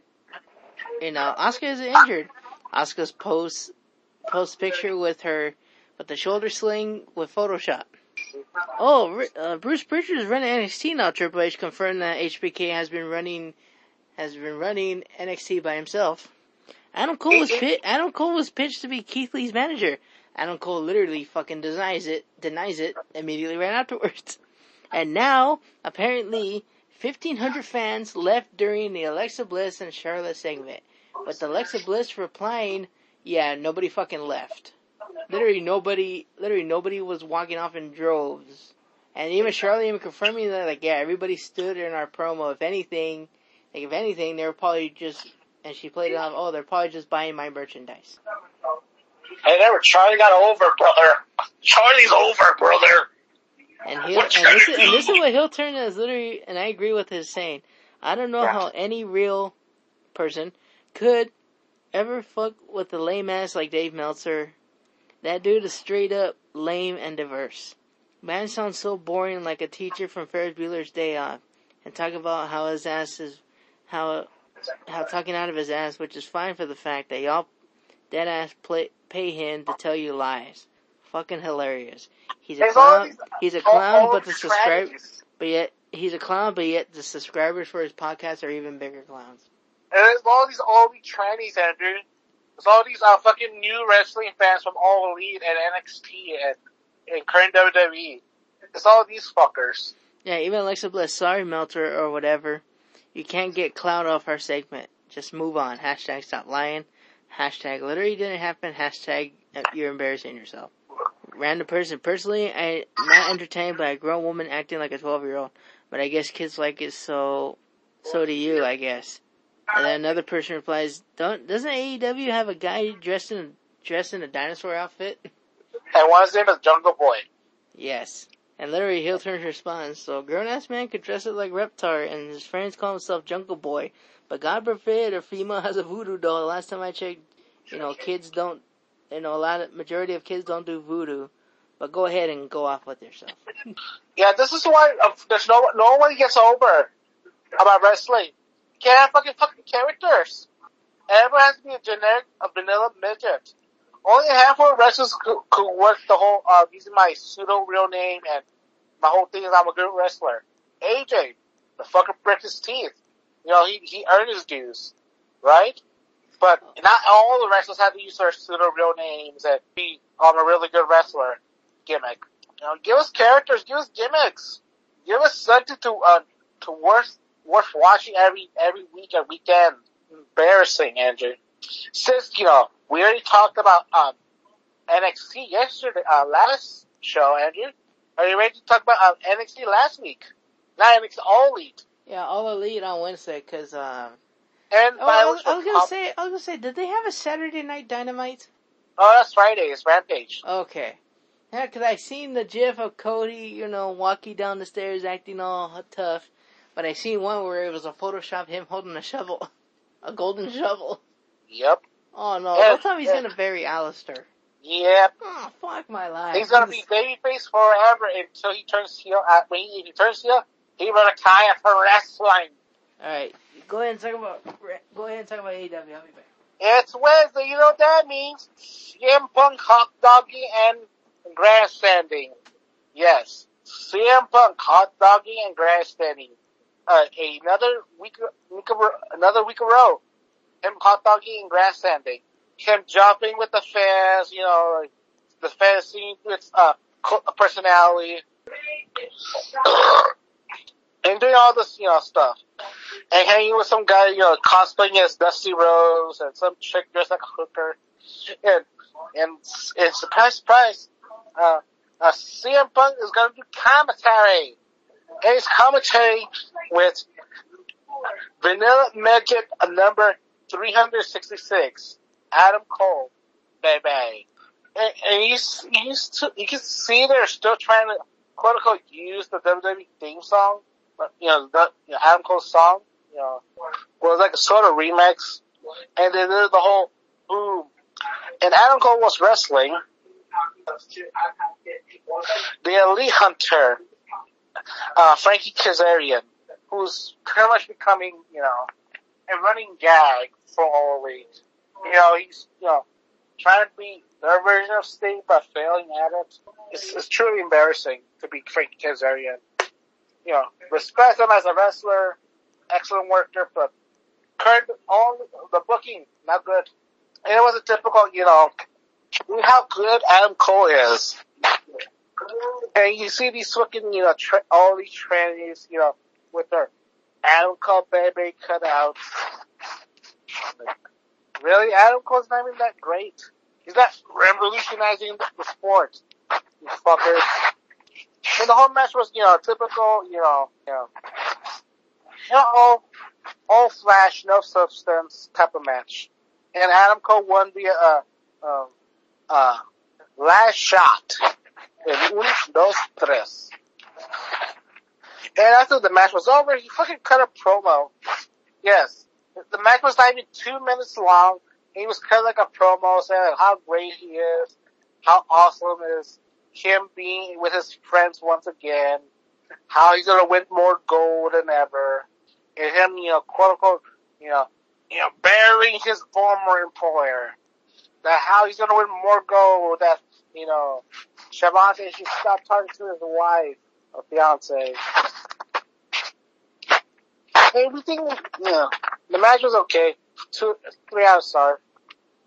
you know, Oscar is injured. Oscar's post post picture with her with the shoulder sling with Photoshop. Oh, uh, Bruce Pritchard is running NXT now. Triple H confirmed that HBK has been running has been running NXT by himself. Adam Cole was pit, Adam Cole was pitched to be Keith Lee's manager. Adam Cole literally fucking denies it, denies it immediately right afterwards. [LAUGHS] And now, apparently, 1500 fans left during the Alexa Bliss and Charlotte segment. With Alexa Bliss replying, yeah, nobody fucking left. Literally nobody, literally nobody was walking off in droves. And even Charlie even confirming that, like, yeah, everybody stood in our promo. If anything, like, if anything, they were probably just, and she played it off, oh, they're probably just buying my merchandise. Hey, never Charlie got over, brother. Charlie's over, brother. And he'll, and this, is, and this is what he'll turn as literally, and I agree with his saying. I don't know Yeah. how any real person could ever fuck with a lame ass like Dave Meltzer. That dude is straight up lame and diverse. Man sounds so boring like a teacher from Ferris Bueller's Day Off. And talk about how his ass is, how, how talking out of his ass, which is fine for the fact that y'all dead ass play, pay him to tell you lies. Fucking hilarious. He's a There's clown. these He's a clown, but the subscribe, trannies. but yet he's a clown, but yet the subscribers for his podcast are even bigger clowns. And there's all these all these trannies, Andrew. All these uh, fucking new wrestling fans from All Elite and NXT and, and current WWE. It's all these fuckers. Yeah, even Alexa Bliss, sorry Meltzer or whatever. You can't get clout off our segment. Just move on. Hashtag stop lying. Hashtag literally didn't happen. Hashtag uh, you're embarrassing yourself. Random person. Personally, I'm not entertained by a grown woman acting like a 12 year old. But I guess kids like it, so, so do you, I guess. And then another person replies, don't, doesn't AEW have a guy dressed in, dressed in a dinosaur outfit? [LAUGHS] And one's name is Jungle Boy. Yes. And literally, heel turns responds, so a grown ass man could dress up like Reptar and his friends call himself Jungle Boy. But God forbid a female has a voodoo doll. Last time I checked, you know, kids don't, you know, a lot of, majority of kids don't do voodoo. But go ahead and go off with yourself. [LAUGHS] Yeah, this is why uh, there's no no one gets over about wrestling. Can't have fucking fucking characters. Everyone has to be a generic, a vanilla midget. Only a handful of wrestlers could, could work the whole, uh, using my pseudo real name and my whole thing is I'm a good wrestler. AJ, the fucker bricked his teeth. You know, he, he earned his dues. Right? But not all the wrestlers have to use their pseudo real names and be, I'm a really good wrestler gimmick. You know, give us characters, give us gimmicks, give us something to uh, to worth worth watching every every week and weekend. Embarrassing, Andrew. Since you know we already talked about um NXT yesterday, uh, last show, Andrew. Are you ready to talk about uh, NXT last week? Not NXT, All Elite. Yeah, all elite on Wednesday, cause, um, And oh, I was, I was gonna say, I was gonna say, did they have a Saturday night dynamite? oh, that's Friday. It's Rampage. Okay. Yeah, 'cause I seen the gif of Cody, you know, walking down the stairs acting all tough, but I seen one where it was a Photoshop him holding a shovel, [LAUGHS] a golden shovel. Yep. Oh no! Yeah, tell me he's yeah. gonna bury Aleister. Yep. Oh fuck my life. He's gonna be babyface forever until he turns heel. At when he, if he turns heel, he retire for wrestling. All right, go ahead and talk about. Go ahead and talk about AEW. I'll be back. It's Wednesday. You know what that means? CM Punk hot dogging and grandstanding. Yes, CM Punk hot dogging and grandstanding. Uh, another week, week of, another week of row. Him hot dogging and sanding. Him jumping with the fans. You know, the fans seeing with uh personality. [COUGHS] and doing all this, you know, stuff and hanging with some guy, you know, cosplaying as Dusty Rhodes and some chick dressed like a hooker. And, and, and surprise, surprise, uh, uh, CM Punk is gonna do commentary. It's commentary with Vanilla Midget uh, number 366, Adam Cole, baby. And, and you, you, you can see they're still trying to, quote unquote, use the WWE theme song, you know, the, you know, Adam Cole's song, you know, was like a sort of remix. And then there's the whole boom. And Adam Cole was wrestling the Elite Hunter, uh, Frankie Kazarian, who's pretty much becoming, you know, a running gag for All Elite. You know, he's, you know, trying to be their version of Sting but failing at it. It's, it's truly embarrassing to be Frankie Kazarian. You know, respect him as a wrestler, excellent worker, but current, all the booking, not good. And it was a typical, you know, look how good Adam Cole is. And you see these fucking, you know, tra- all these trannies, you know, with their Adam Cole baby cut out. Like, really? Adam Cole's not even that great. He's not revolutionizing the, the sport. You fuckers. And the whole match was, you know, typical, you know, you know, you know, all, all flash, no substance type of match. And Adam Cole won via, uh, um, uh, last shot. In un, dos, tres. And after the match was over, he fucking cut a promo. Yes. The match was not even two minutes long. He was cut like a promo saying how great he is, how awesome is him being with his friends once again, how he's gonna win more gold than ever, and him, you know, quote unquote, you know, you know, burying his former employer. That how he's gonna win more gold, that, you know, Shavante should stop talking to his wife or fiance. Everything, you know, the match was okay. Two, three out of star.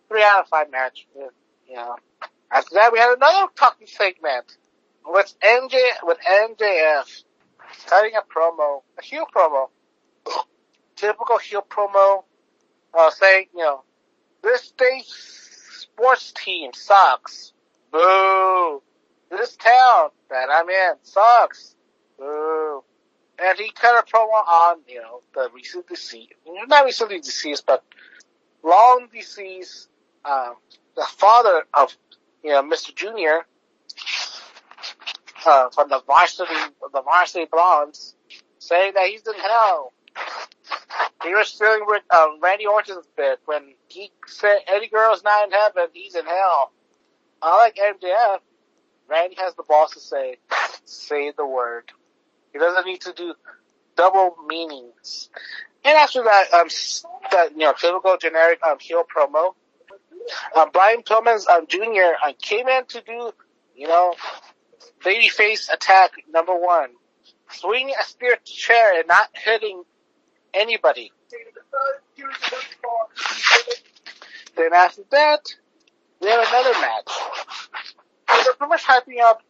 Three out of five match. Know. After that, we had another talking segment with MJ, with MJF cutting a promo, a heel promo. Typical heel promo, uh, saying, you know, this state sports team sucks. Boo. This town that I'm in sucks. Boo. And he cut a promo on, you know, the recent deceased, not recently deceased, but long deceased, um, the father of, you know, Mr. Junior, uh, from the varsity, the varsity blondes, saying that he's in hell. He was stealing with, um, Randy Orton's bit when he said Eddie Guerrero's not in heaven, he's in hell. Unlike MJF, Randy has the balls to say, say the word. He doesn't need to do double meanings. And after that, um, that, you know, typical generic, um, heel promo, um, Brian Pillman's, um, Jr. Uh, came in to do, you know, babyface attack number one. Swinging a spear chair and not hitting anybody. Then after that, we have another match. So pretty much hyping up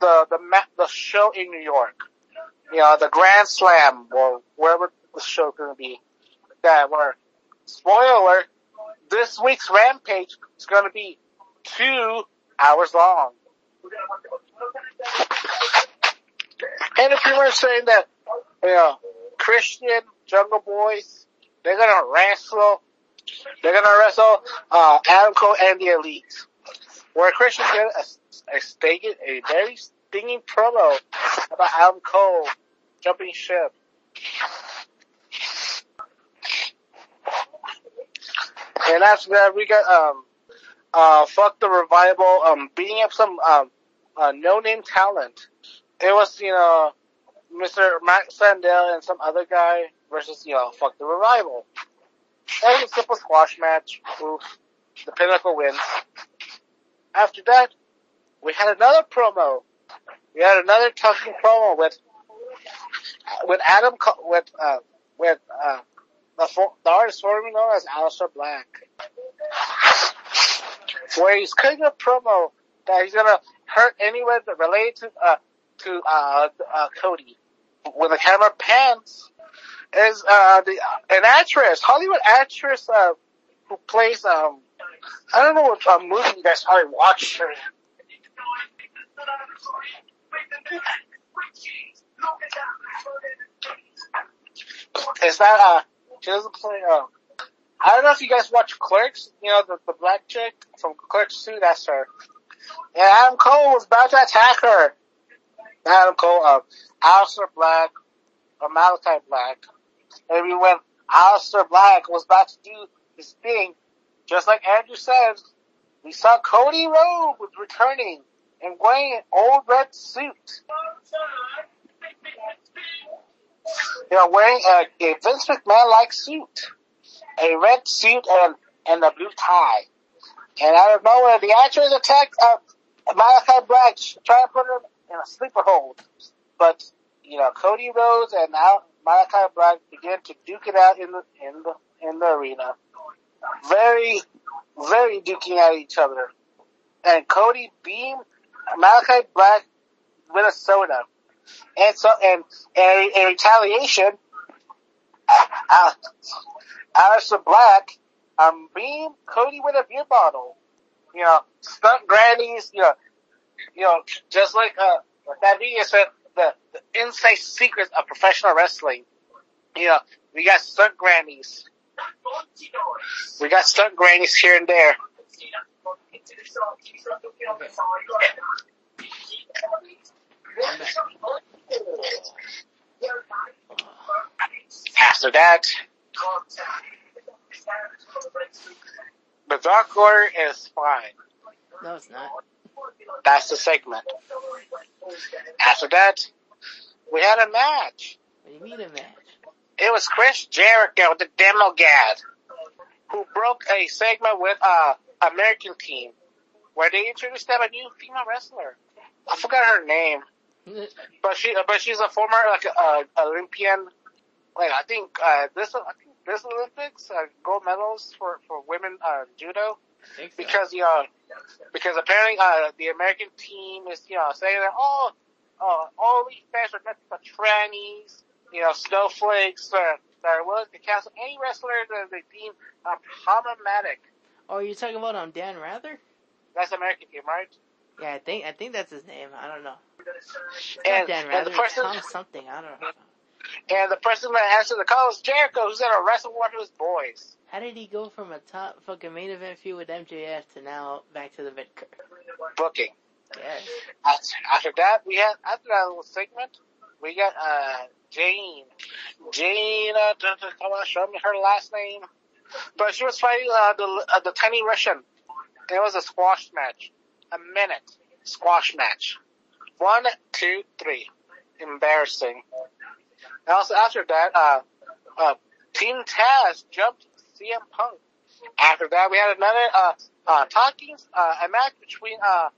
the, the, ma- the show in New York you know, the Grand Slam or wherever the show's gonna be. That were spoiler, this week's Rampage is gonna be two hours long. And if you were saying that, you know, Christian, Jungle Boys, they're gonna wrestle, they're gonna wrestle, uh, Adam Cole and the Elite. Where Christian did a, a, stated, a very stinging promo about Adam Cole jumping ship. And after that, we got um, uh, fuck the revival, um, beating up some um, uh, no-name talent. It was you know, Mr. Matt Sandell and some other guy versus you know, fuck the revival. That a simple squash match. Oof. The Pinnacle wins. After that, we had another promo. We had another talking promo with with Adam with uh with uh the, the artist formerly known as Aleister Black, where he's cutting a promo that he's gonna hurt anyone that related to uh to uh, uh Cody. When the camera pans, is uh the an actress, Hollywood actress uh who plays um I don't know what uh, movie you guys probably watched her. Is that uh she doesn't play uh I don't know if you guys watch Clerks, you know, the, the black chick from Clerks 2, that's her. And Adam Cole was about to attack her. Adam Cole, uh, Aleister Black, or Malachi Black. We went, Aleister Black was about to do his thing, just like Andrew said, we saw Cody Rhodes returning and wearing an old red suit. You know, wearing a, a Vince McMahon-like suit, a red suit and and a blue tie. And out of nowhere, the actors attacked uh, Malachi Black, trying to put him in a sleeper hold. But you know, Cody Rhodes and now Malachi Black began to duke it out in the in the in the arena. Very, very duking at each other. And Cody beamed Malachi Black with a soda. And so, and, and in retaliation, uh, Aleister Black, um, beam Cody with a beer bottle. You know, stunt grannies, you know, you know, just like, uh, like that video said, the, the inside secrets of professional wrestling. You know, we got stunt grannies. We got stunt grannies here and there. After that, the Dark Order is fine. No, it's not. That's the segment. After that, we had a match. What do you mean a match? It was Chris Jericho, the demo gad, who broke a segment with uh American team, where they introduced them a new female wrestler. I forgot her name, [LAUGHS] but she but she's a former like uh, Olympian. Like I think uh, this I think this Olympics uh, gold medals for for women uh, judo So. because you know because apparently uh the American team is you know saying that oh uh, all these fans are nothing but trannies, you know snowflakes uh, that are willing to cancel any wrestler that they deem uh, problematic. Oh, you're talking about um Dan Rather? That's American team, right? Yeah, I think I think that's his name. I don't know. And, Dan and Rather. the person something. I don't know. and the person that answered the call is Jericho, who's gonna wrestle one of his boys. How did he go from a top fucking main event feud with MJF to now back to the mid card? Booking. Yes. After, that, we had after that little segment, we got uh Jane. Jane, uh, come on, show me her last name. But she was fighting uh, the uh, the tiny Russian. It was a squash match, a minute squash match. One, two, three. Embarrassing. And also after that, uh, uh, Team Taz jumped CM Punk. After that, we had another uh, uh, talking uh, a match between uh,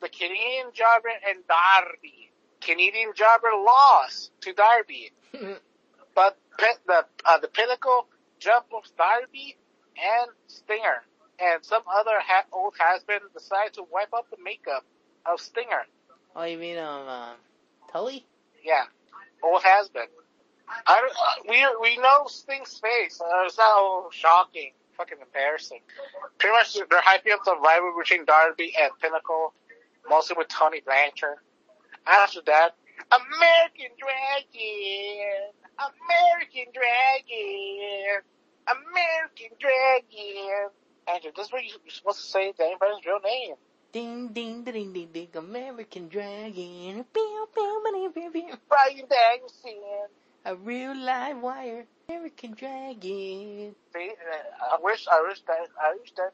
the Canadian Jobber and Darby. Canadian Jobber lost to Darby, [LAUGHS] but the uh, the Pinnacle jumped with Darby and Stinger, and some other ha- old has-been decided to wipe up the makeup of Stinger. oh, you mean um uh, Tully? Yeah, old has-been. I don't, uh, we we know Sting's face. Uh, it's not shocking, fucking embarrassing. Pretty much they're hyping up the rivalry between Darby and Pinnacle, mostly with Tony Blanchard. After that, American Dragon, American Dragon, American Dragon. Andrew, this is what you're supposed to say to anybody's real name. Ding ding ding ding ding American Dragon. Brian Danielson. A real live wire. American Dragon. See, I wish, I wish that, I wish that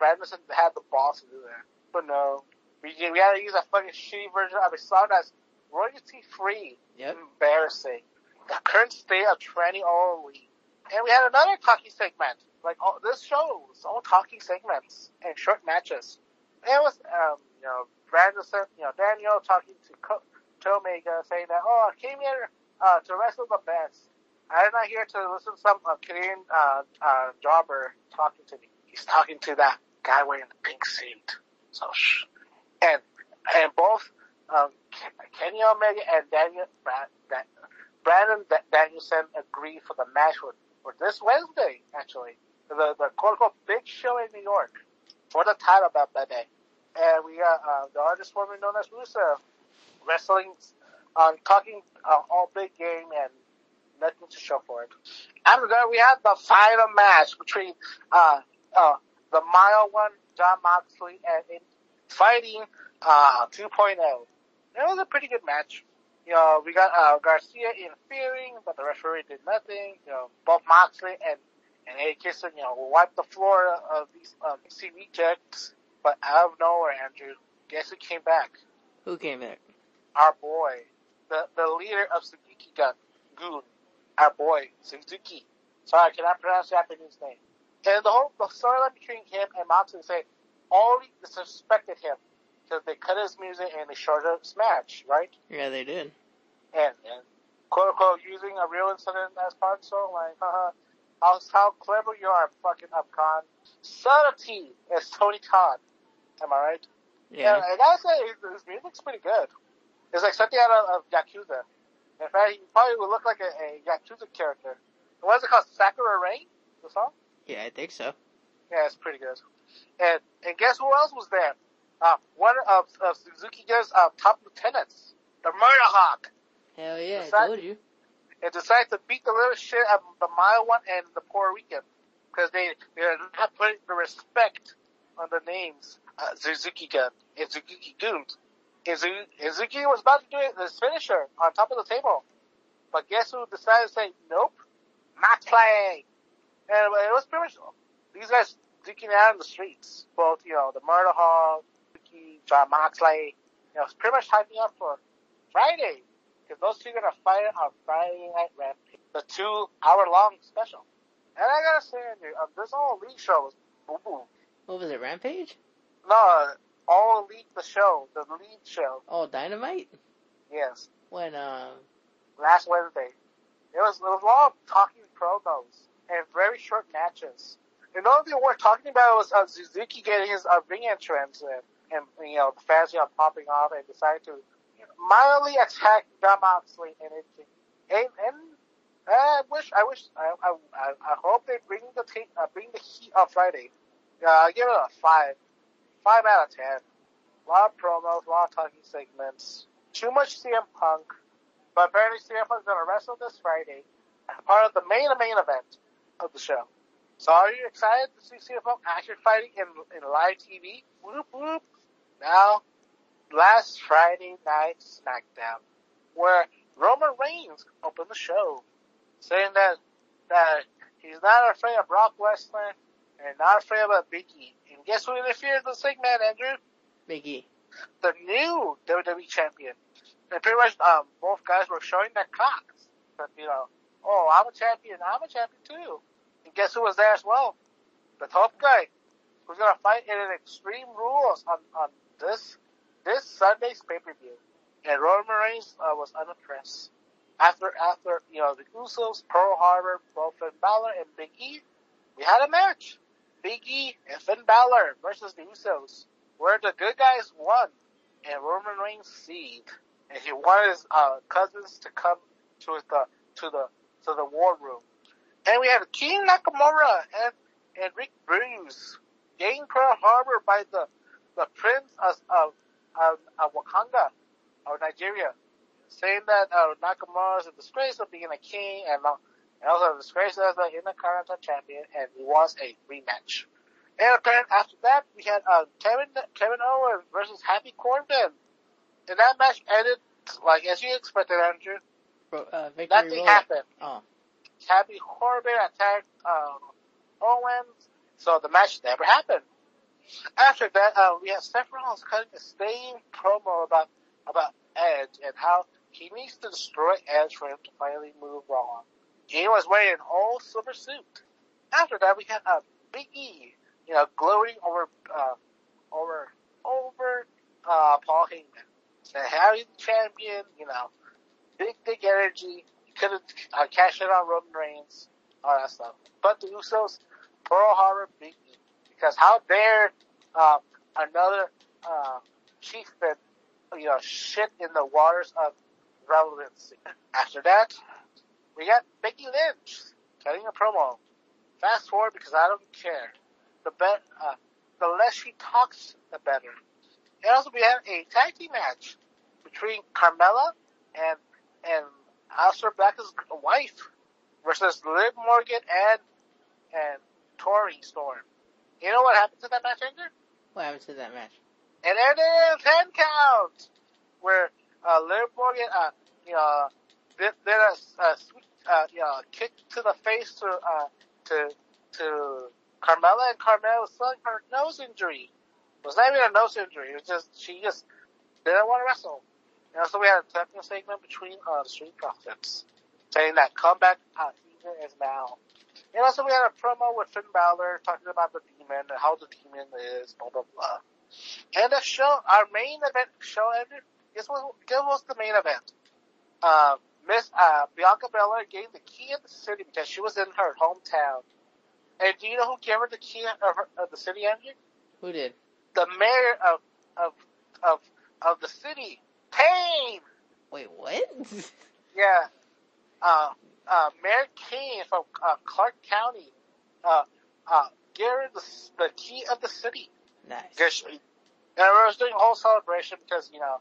Branderson had the balls to do that. But no. We, we gotta use a fucking shitty version of a song that's royalty free. Yep. Embarrassing. The current state of trending only. And we had another talking segment. Like, all, this show was all talking segments and short matches. And it was, um, you know, Branderson, you know, Daniel talking to, Co- to Omega saying that, oh, I came here, uh, to wrestle the best. I'm not here to listen to some uh, Canadian, uh, uh, jobber talking to me. He's talking to that guy wearing the pink suit. So, shh. And, and both, um, Kenny Omega and Daniel, that, Brandon Da- Danielson agreed for the match for, for this Wednesday, actually. The, the quote unquote big show in New York for the title belt that day. And we got, uh, the artist formerly known as Rusev wrestling, um, talking, uh, all big game and nothing to show for it. After that, we had the final match between, uh, uh, the mile one, Jon Moxley, and in fighting, uh, 2.0. It was a pretty good match. You know, we got, uh, Garcia interfering, but the referee did nothing. You know, both Moxley and, and Eddie Kingston, you know, wiped the floor of these, um, C rejects. But out of nowhere, Andrew, guess who came back? Who came back? Our boy, the, the leader of Suzuki Gun, Goon, our boy, Suzuki. Sorry, I cannot pronounce Japanese name. And the whole the storyline between him and say only disrespected him because they cut his music and they showed his match, right? Yeah, they did. And, and quote unquote using a real incident as part of the storyline. Haha. How, how clever you are, fucking upcon. Subtlety is Tony Khan. Am I right? Yeah. Yeah, I gotta say, his, his music's pretty good. It's like something out of, of Yakuza. In fact, he probably would look like a, a Yakuza character. What is it called? Sakura Rain? The song? Yeah, I think so. Yeah, it's pretty good. And and guess who else was there? Uh, one of, of Suzuki Gun's uh, top lieutenants, the Murder Hawk. Hell yeah, I told you. and decided to beat the little shit out of the Mile One and the Puerto Rican because they they're not putting the respect on the names uh, Suzuki Gun and Suzuki Goon. Zu- was about to do it, his finisher on top of the table. But guess who decided to say, nope, not play. And it was pretty much these guys duking out in the streets. Both, you know, the Murder Hawk, Suzuki, Jon Moxley, you know, it's pretty much hyping up for Friday. Because those two are going to fight on Friday Night Rampage. The two hour long special. And I gotta say, Andrew, um, this whole elite show was boo boo. What was it, Rampage? No, all elite the show, the lead show. Oh, Dynamite? Yes, When, uh, last Wednesday. It was it was a lot of talking promos and very short matches. And all thing we're talking about was uh, Suzuki getting his uh, ring entrance and, and you know the fans you know, popping off and decided to mildly attack Jon Moxley and it and, and I wish I wish I I, I hope they bring the ta- uh, bring the heat on Friday. Uh, I give it a five, five out of ten. A lot of promos, a lot of talking segments. Too much CM Punk, but apparently CM Punk's gonna wrestle this Friday, part of the main main event of the show. So are you excited to see CM Punk actually fighting in in live TV? Whoop whoop. Now, last Friday night SmackDown, where Roman Reigns opened the show, saying that that he's not afraid of Brock Lesnar and not afraid of Big E. And guess who interfered in the segment, Andrew? Biggie. The new WWE champion. And pretty much um, both guys were showing their cocks. But you know, oh, I'm a champion, I'm a champion too. And guess who was there as well? The top guy, who's gonna fight in an Extreme Rules on on this this Sunday's pay per view. And Roman Reigns uh, was unimpressed. After after you know the Usos, Pearl Harbor, both Finn Balor and Big E, we had a match. Big E and Finn Balor versus the Usos, where the good guys won, and Roman Reigns seed, and he wanted his uh, cousins to come to the to the to the war room. And we have King Nakamura and and Rick Bruce gained Pearl Harbor by the the Prince of of, of, of Wakanda of Nigeria, saying that uh, Nakamura is a disgrace of being a king and, uh, and also a disgrace as the Intercontinental Champion, and he wants a rematch. And apparently after that, we had uh, Kevin Kevin Owens versus Happy Corbin, and that match ended like as you expected, Andrew. Bro, uh, Nothing Road. happened. Oh. Happy Corbin attacked um, Owens, so the match never happened. After that, uh, we had Seth Rollins cutting the same promo about about Edge and how he needs to destroy Edge for him to finally move on. He was wearing old silver suit. After that, we had uh, Big E, you know, gloating over uh, over over uh, Paul Heyman. Said how he's the champion, you know, big big energy. He couldn't uh, cash in on Roman Reigns, all that stuff. But the Usos, Pearl Harbor, Big E, because how dare uh, another uh, chieftain, you know, shit in the waters of relevancy. After that, we got Becky Lynch cutting a promo. Fast forward because I don't care. The bet, uh, the less she talks, the better. And also we have a tag team match between Carmella and and Aleister Black's wife versus Liv Morgan and and Toni Storm. You know what happened to that match, Andrew? What happened to that match? And there it is ten count, where uh, Liv Morgan, uh, you know, did, did a, a sweet, uh, you know, kick to the face to uh, to to Carmella, and Carmella was selling her nose injury. It was not even a nose injury. It was just she just didn't want to wrestle. And also, we had a technical segment between uh, the Street Profits saying that comeback uh, season is now. And also, we had a promo with Finn Balor talking about the demon and how the demon is, blah blah blah. And the show, our main event show ended. This was this was the main event. Uh, Miss uh, Bianca Belair gave the key of the city because she was in her hometown. And do you know who gave her the key of, her, of the city, Andrew? Who did? The mayor of of of of the city, Kane. Wait, what? [LAUGHS] Yeah. Uh, uh, Mayor Kane from uh, Clark County. Uh, uh, gave her the, the key of the city. nice. She, and I was doing a whole celebration because, you know,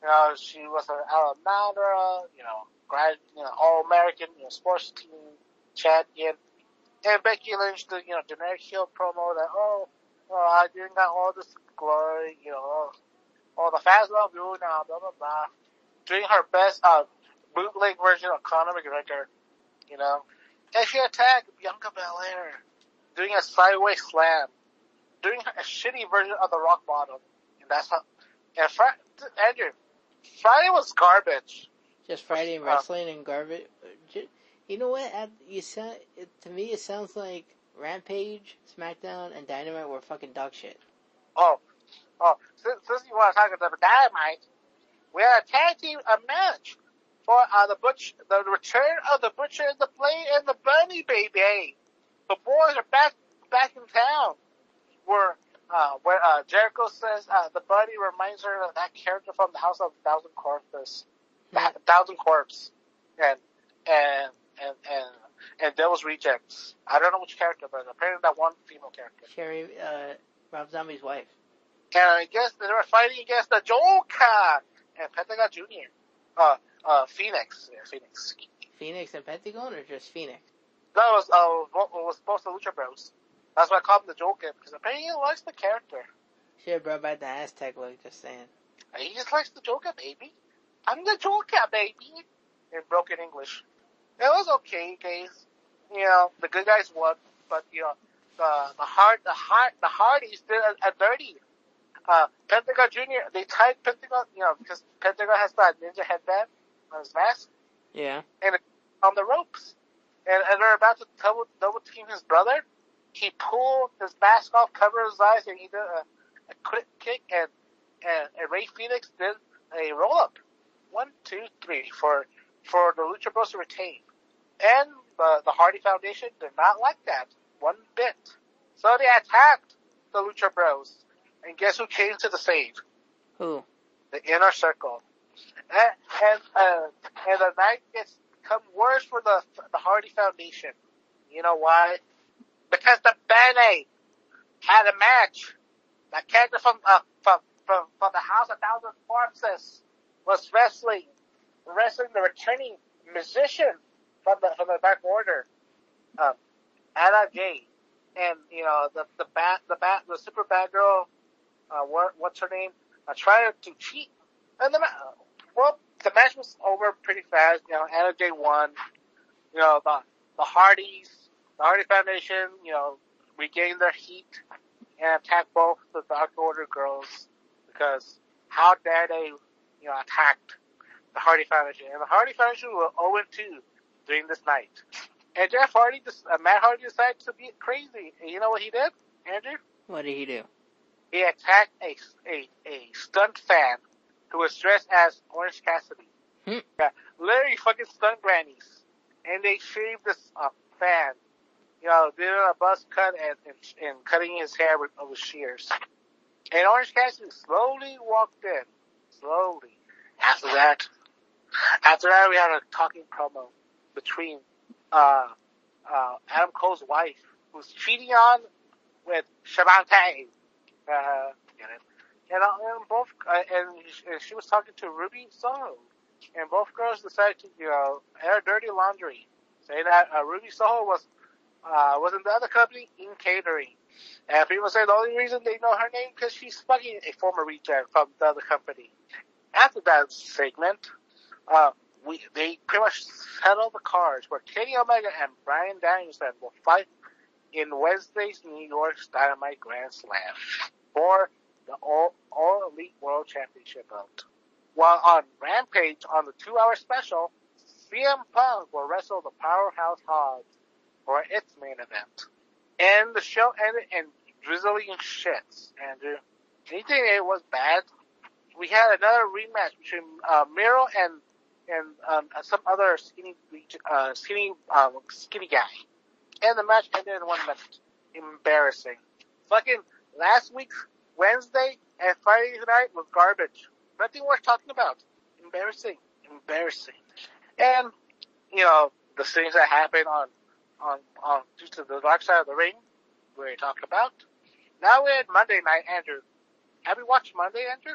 you know, she was an Alabama, you know, grad, you know, all-American, you know, sports team champion. And Becky Lynch, the, you know, generic heel promo that, oh, you got all this glory, you know, all the fans love you now, blah blah blah. Doing her best uh, bootleg version of Conor McGregor, you know, and she attacked Bianca Belair, doing a sideways slam, doing a shitty version of the Rock Bottom, and that's how. And Fri- Andrew, Friday was garbage. Just Friday Uh, wrestling and garbage. You know what? At- You sound it, to me. It sounds like Rampage, SmackDown, and Dynamite were fucking dog shit. Oh, oh, since, since you want to talk about Dynamite, we had a tag team a match for uh, the butch, the return of the butcher and the blade and the bunny baby. The boys are back back in town. Where uh, where uh, Jericho says uh, the bunny reminds her of that character from the House of Thousand Corpses, [LAUGHS] Thousand Corpse, and and and and and Devil's Rejects. I don't know which character, but apparently that one female character. Sherry, uh, Rob Zombie's wife. And I guess they were fighting against the Joker and Pentagon Jr. Uh, uh, Phoenix. Yeah, Phoenix. Phoenix and Pentagon, or just Phoenix? That was, uh, what was supposed to Lucha Bros. That's why I called him the Joker, because apparently he likes the character. Have brought back the Aztec look. Just saying. He just likes the Joker, baby. I'm the Joker, baby. In broken English. It was okay, guys. You know, the good guys won, but, you know, the, the hard, the hard, the Hardys did a, a dirty. Uh, Pentagon Jr., they tied Pentagon, you know, because Pentagon has that ninja headband on his mask. Yeah. And on the ropes. And, and they're about to double, double team his brother. He pulled his mask off, covered his eyes, and he did a, a quick kick, and, and, and Rey Fenix did a roll up. One, two, three, for, for the Lucha Bros to retain. And the, the Hardy Foundation did not like that one bit. So they attacked the Lucha Bros. And guess who came to the save? Who? the inner circle. And, and, uh, and the night gets become worse for the, the Hardy Foundation. You know why? Because the Bene had a match. The character from, uh, from, from, from the House of Thousand Corpses was wrestling, wrestling the returning musician from the, from the Dark Order, um, Anna Jay. And, you know, the, the bat, the bat, the super bad girl, uh, what, what's her name? I tried to cheat, and the well, the match was over pretty fast. You know, Anna Jay won. You know, the the Hardys, the Hardy Foundation, you know, regained their heat and attacked both the Dark Order girls because how dare they, you know, attacked the Hardy Foundation, and the Hardy Foundation were 0 2 during this night. And Jeff Hardy, uh, Matt Hardy decided to be crazy. And you know what he did, Andrew? What did he do? he attacked a, a, a stunt fan who was dressed as Orange Cassidy. Hmm. Yeah, literally fucking stunt grannies. And they shaved this uh, fan, you know, did a buzz cut and, and, and cutting his hair with, with shears. And Orange Cassidy slowly walked in. Slowly. After that, after that we had a talking promo between, uh, uh, Adam Cole's wife, who's cheating on with Shabante. Uh, get it? And, uh, and both, uh, and, sh- and she was talking to Ruby Soho. And both girls decided to, you know, air dirty laundry. Saying that, uh, Ruby Soho was, uh, was in the other company in catering. And people say the only reason they know her name because she's fucking a former reject from the other company. After that segment, uh, we, they pretty much settled the cards where Kenny Omega and Bryan Danielson will fight in Wednesday's New York's Dynamite Grand Slam for the All, All Elite World Championship belt. While on Rampage on the two hour special, CM Punk will wrestle the Powerhouse Hobbs for its main event. And the show ended in drizzling shits, Andrew. Do you think it was bad? We had another rematch between uh, Miro and and um, some other skinny uh, skinny uh, skinny guy and the match ended in one minute. Embarrassing. Fucking last week's Wednesday and Friday night was garbage. Nothing worth talking about. Embarrassing. Embarrassing. And, you know, the things that happened on, on, on, due to the dark side of the ring, we already talked about. Now we had Monday night, Andrew. Have you watched Monday, Andrew?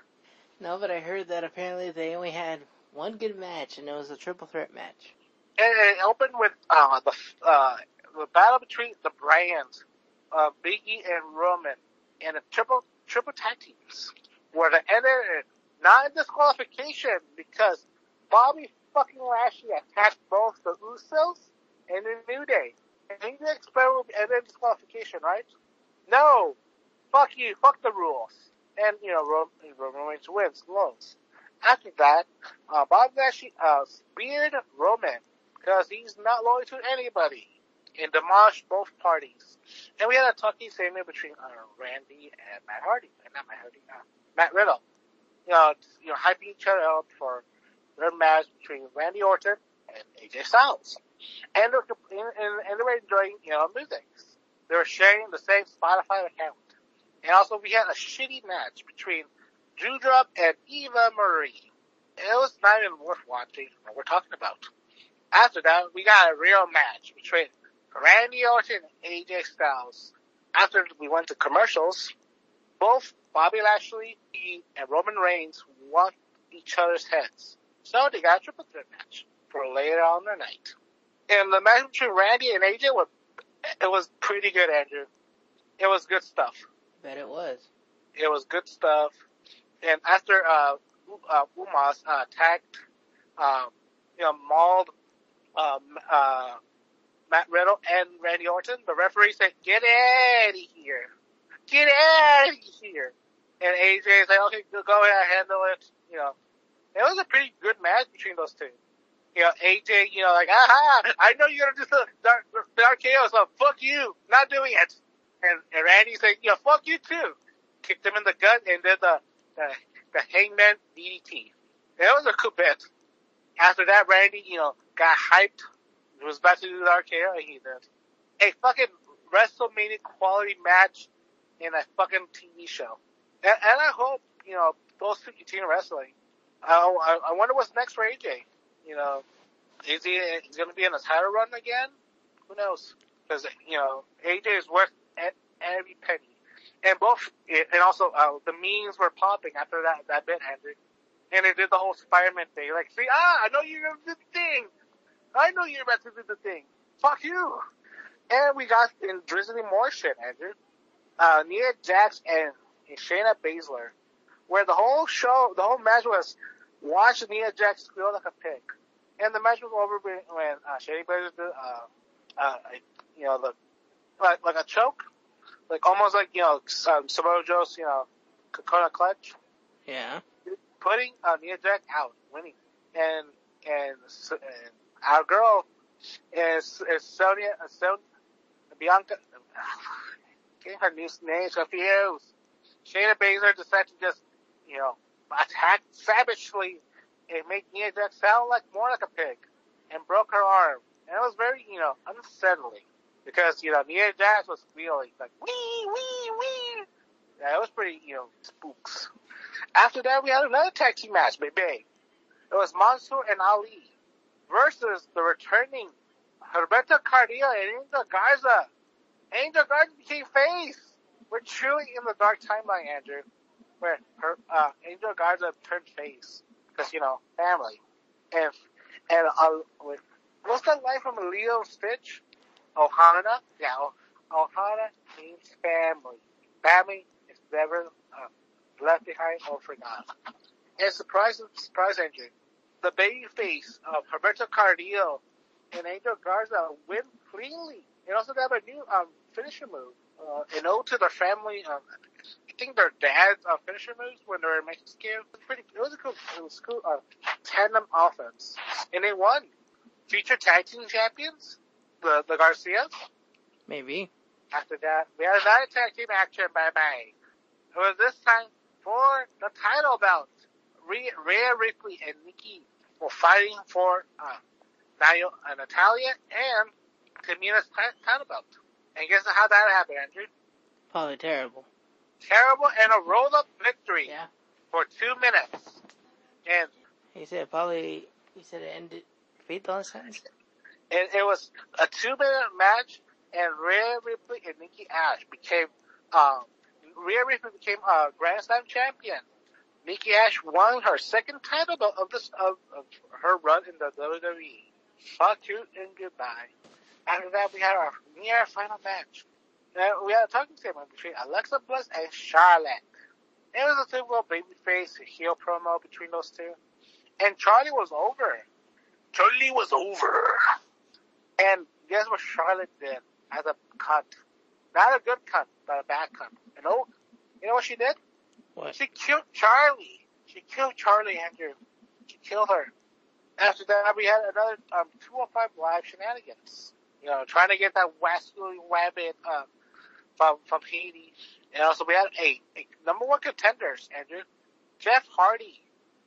No, but I heard that apparently they only had one good match, and it was a triple threat match. And it opened with, uh, the, uh, the battle between the brands, uh, Biggie and Roman. and a triple triple tag teams where the ended in not in disqualification because Bobby fucking Lashley attacked both the Usos and the New Day. And he did experiment and then disqualification, right? No. Fuck you. Fuck the rules. And, you know, Roman, Roman Reigns wins, lows. After that, uh, Bob Lashley, uh, speared Roman because he's not loyal to anybody and demolished both parties. And we had a talking segment between, uh, Randy and Matt Hardy, and not Matt Hardy, uh, Matt Riddle. You know, you know, hyping each other up for their match between Randy Orton and AJ Styles. And they're, and, and they were enjoying, you know, music. They were sharing the same Spotify account. And also we had a shitty match between Doudrop and Eva Marie. It was not even worth watching what we're talking about. After that, we got a real match between Randy Orton and AJ Styles. After we went to commercials, both Bobby Lashley and Roman Reigns won each other's heads. So they got a triple threat match for later on the night. And the match between Randy and AJ was, it was pretty good, Andrew. It was good stuff. Bet it was. It was good stuff. And after, uh, uh, Omos, uh, tagged, um, you know, mauled, um, uh, Matt Riddle and Randy Orton, the referee said, get out of here. Get out of here. And AJ said, okay, go ahead, handle it. You know, it was a pretty good match between those two. You know, AJ, you know, like, aha, I know you're gonna do the dark, dark chaos, so fuck you, not doing it. And, and Randy said, you know, fuck you too. Kicked him in the gut and did the, the, the hangman DDT. It was a cool bit. After that, Randy, you know, got hyped, he was about to do the RKO, and he did. A fucking WrestleMania quality match in a fucking TV show. And, and I hope, you know, those two continue wrestling. I, I, I wonder what's next for AJ. You know, is he he's going to be in a title run again? Who knows? Because you know, AJ is worth every penny. And both, and also uh, the memes were popping after that that bit ended, and they did the whole Spider-Man thing. Like, see, ah, I know you're gonna do the thing. I know you're about to do the thing. Fuck you. And we got in drizzling more shit, Andrew. Uh, Nia Jax and, and Shayna Baszler, where the whole show, the whole match was watch Nia Jax squeal like a pig. And the match was over when, when uh, Shayna Baszler did, uh, uh, you know, the, like, like a choke. Like almost like, you know, um, Samoa Joe's, you know, Coquina clutch. Yeah. Putting uh, Nia Jax out, winning. And, and, and our girl is, is Sonia, uh, Sonia, Bianca, [SIGHS] getting her new name confused. Shayna Baszler decided to just, you know, attack savagely and made Nia Jax sound like more like a pig and broke her arm. And it was very, you know, unsettling because, you know, Nia Jax was feeling like, wee, wee, wee. Yeah, it was pretty, you know, spooks. After that, we had another tag team match, baby. It was Mansoor and Ali versus the returning Roberto Carrillo and Angel Garza. Angel Garza became face. We're truly in the dark timeline, Andrew, where her, uh, Angel Garza turned face because you know family, and and with, what's that line from Leo Stitch? Ohana, yeah, Ohana means family. Family is never uh, left behind or forgotten. And surprise, surprise, Andrew, the baby face of Roberto Carrillo and Angel Garza win cleanly. And also they have a new um, finisher move. Uh, an ode to their family. Um, I think their dad's uh, finisher moves when they were Mexican. It was pretty. It was a cool. It was cool. Uh, tandem offense, and they won. Future tag team champions, the the Garcias. Maybe. After that, we had another tag team action. Bye bye. It was this time for the title belt. Rhea, Rhea Ripley and Nikki were fighting for uh, uh, Natalya and Tamina's title belt. And guess how that happened, Andrew? Probably terrible. Terrible and a roll up victory Yeah. for two minutes. And, He said probably. He said it ended. Faith on sentence. and it was a two minute match and Rhea Ripley and Nikki Ash became, um, Rhea Ripley became a Grand Slam champion. Nikki Ash won her second title of this, of, of her run in the WWE. Fuck you and goodbye. After that, we had our near final match. And we had a talking segment between Alexa Bliss and Charlotte. It was a typical babyface heel promo between those two. And Charlie was over. Charlie was over. And guess what Charlotte did as a cunt? Not a good cunt, but a bad cunt. You know, you know what she did? What? She killed Charlie. She killed Charlie, Andrew. She killed her. After that, we had another um, 205 live shenanigans. You know, trying to get that Wascally Rabbit um, from from Haiti. And also, we had a, number one contenders, Andrew. Jeff Hardy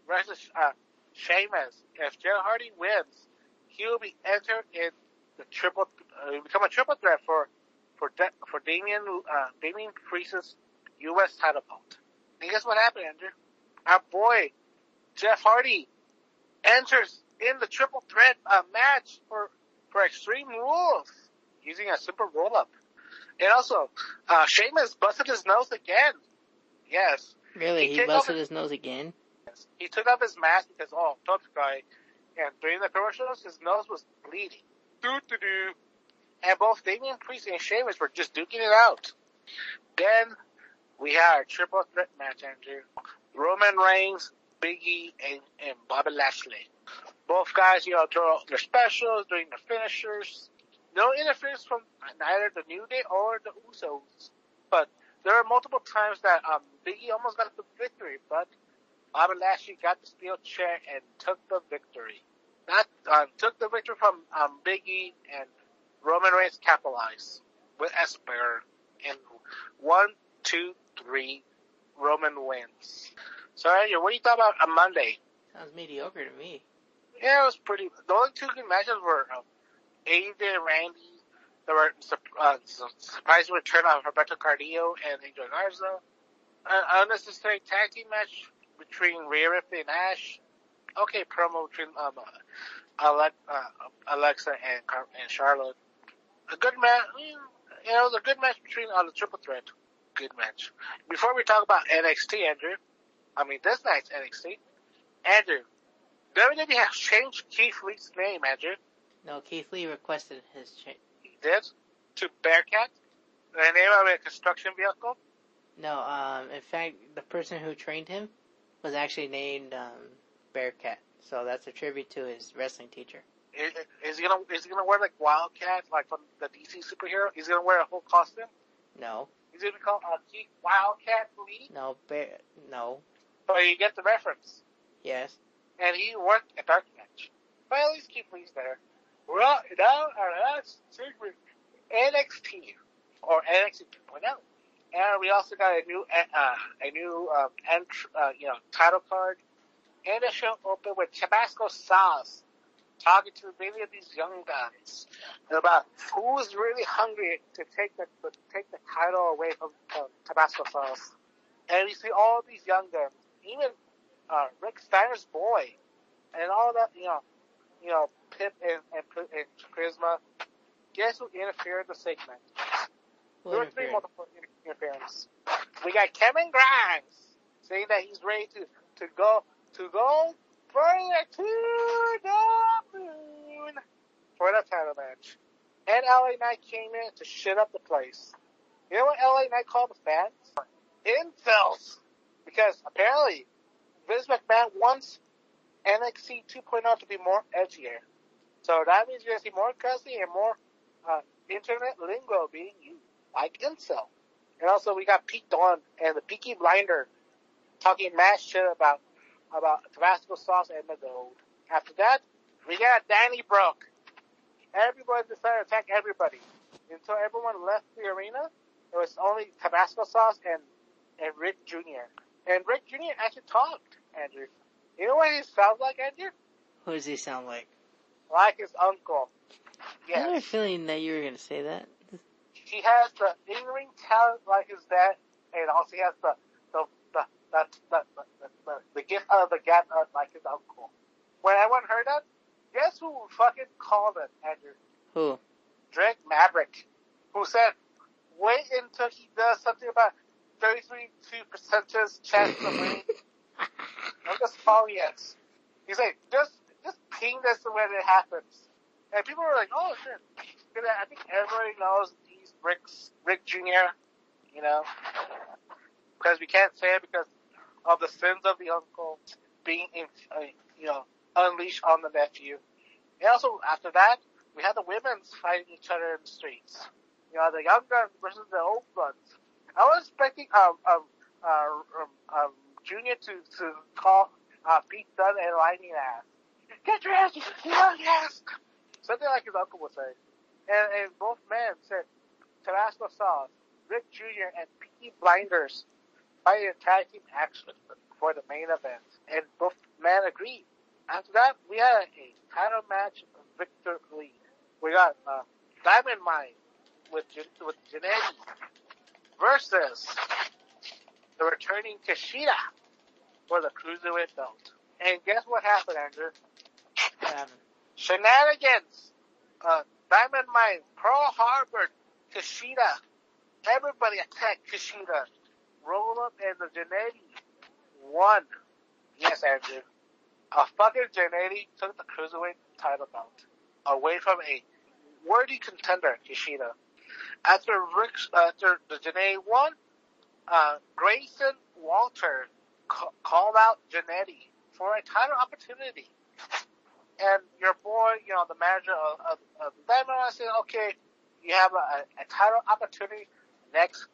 versus uh, Sheamus. If Jeff Hardy wins, he will be entered in the triple, uh, become a triple threat for for De- for Damian uh, Damian Priest's U.S. title belt. And guess what happened, Andrew? Our boy Jeff Hardy enters in the triple threat uh, match for for Extreme Rules using a super roll up. And also, uh, Sheamus busted his nose again. Yes. Really? He He busted off- his nose again? He took off his mask because, oh, tough guy. And during the commercials, his nose was bleeding. Doo doo doo. And both Damian Priest and Sheamus were just duking it out. Then we had our triple threat match, Andrew. Roman Reigns, Big E, and, and Bobby Lashley. Both guys, you know, throw out their specials, doing their finishers. No interference from neither the New Day or the Usos. But there are multiple times that um, Big E almost got the victory, but Bobby Lashley got the steel chair and took the victory. That um, took the victory from um, Big E and Roman Reigns capitalized with Esper and one, two, three, Roman wins. So, Andrew, what do you thought about a Monday? Sounds mediocre to me. Yeah, it was pretty. The only two good matches were um, And Randy. There were uh, su- surprising return of Roberto Cardio and Angel Garza. An unnecessary tag team match between Rhea Ripley and Ash. Okay, promo between um, uh, uh, Alexa and Car- and Charlotte. A good match. You know, it was a good match between uh, the triple threat. Good match. Before we talk about NXT, Andrew, I mean this night's NXT, Andrew, WWE has changed Keith Lee's name, Andrew. No, Keith Lee requested his change. He did to Bearcat, the name of a construction vehicle. No, um, in fact, the person who trained him was actually named um, Bearcat. So that's a tribute to his wrestling teacher. Is, is he gonna is he gonna wear like Wildcat, like from the DC superhero? Is he gonna wear a whole costume. No, He's gonna be called uh, Keith Wildcat Lee. no, Bear, no, But you get the reference. yes. And he worked at Dark Match. But at least Keith Lee's there. Well, now our last segment, NXT or NXT 2.0. And we also got a new, uh, a new, um, uh, you know, title card. And the show opened with Tabasco Sauce talking to many of these young guys about who's really hungry to take the, to take the title away from uh, Tabasco Sauce. And we see all these young guns, even uh, Rick Steiner's boy, and all that, you know, you know, Pip and, and, and Charisma. Guess who interfered in the segment? There were three multiple interference. We got Kevin Grimes saying that he's ready to, to go, to go further to the moon for the title match. And LA Knight came in to shit up the place. You know what LA Knight called the fans? Incels. Because apparently Vince McMahon wants NXT 2.0 to be more edgier. So that means you're gonna see more cussing and more uh, internet lingo being used, like incel. And also we got Pete Dunne and the Peaky Blinder talking mad shit about about Tabasco sauce and the gold. After that, we got Danny Broke. Everybody decided to attack everybody. Until everyone left the arena, it was only Tabasco sauce and and Rick Jr. And Rick Jr. actually talked, Andrew. You know what he sounds like, Andrew? Who does he sound like? Like his uncle. I had a feeling that you were going to say that. He has the in-ring talent like his dad, and also he has the the the the the, the, the, the, the gift of the gap like his uncle. When everyone heard that, guess who fucking called it, Andrew? Who? Drake Maverick, who said, "Wait until he does something about 33 percentage chance of winning." [LAUGHS] I'm just calling it. He's like, just just ping this when it happens. And people were like, oh shit. Because I think everybody knows these Rick's Rick Jr. You know, because we can't say it because of the sins of the uncle being, in, uh, you know, unleashed on the nephew. And also after that, we had the women's fighting each other in the streets. You know, the young guns versus the old guns. I was expecting um um uh, um, um Junior to to call uh Pete Dunne and Lightning ass. Get your ass. Something like his uncle would say. And, and both men said Tabasco sauce, Rick Jr. and Peaky Blinders fighting in tag team action for the main event. And both men agreed. After that, we had a title match Victor Lee. We got uh, Diamond Mine with with Janetti versus the returning Kushida for the cruiserweight belt. And guess what happened, Andrew? Shenanigans. Uh, Diamond Mine, Pearl Harbor, Kushida. Everybody attacked Kushida. Roll up and the Janetti won. Yes, Andrew. A fucking Janetti took the cruiserweight title belt away from a worthy contender, Kushida. After Rick, after the Janetti won, uh, Grayson Waller ca- called out Janetti for a title opportunity. And your boy, you know, the manager of, of, of Diamond, I said, okay, you have a, a title opportunity next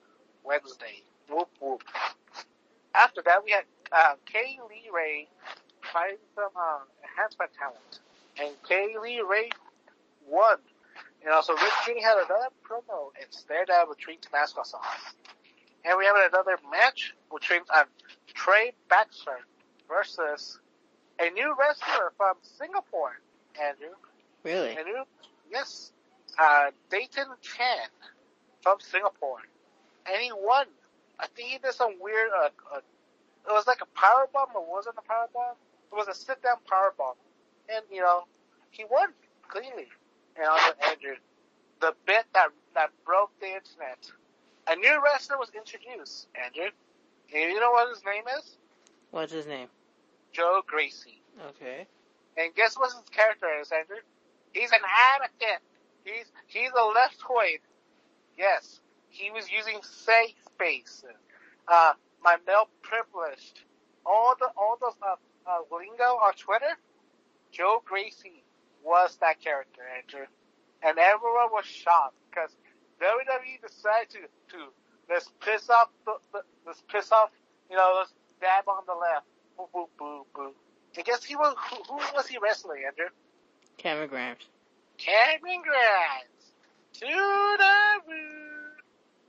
Wednesday. Whoop whoop. After that, we had uh, Kay Lee Ray fighting some uh, enhancement talent, and Kay Lee Ray won. And also, Rick Jr. had another promo and stared at between Tabasco sauce. And we have another match between um, Trey Baxter versus a new wrestler from Singapore, Andrew. really? A new, yes, uh, Dayton Chan from Singapore. And he won. I think he did some weird, uh, uh, it was like a power bomb, or wasn't a power bomb? It was a sit down power bomb. And, you know, he won cleanly. And also, Andrew, the bit that, that broke the internet. A new wrestler was introduced, Andrew. And you know what his name is? What's his name? Joe Gacy. Okay. And guess what his character is, Andrew? He's an advocate. He's he's a leftoid. Yes, he was using safe spaces. Uh, my male privileged. All the all those uh, uh, lingo on Twitter. Joe Gacy was that character, Andrew, and everyone was shocked because WWE decided to to let's piss off the, the let's piss off you know let's dab on the left. Boo boo boo boo. I guess he was who, who was he wrestling, Andrew? Cameron Grimes. Cameron Grimes to the moon.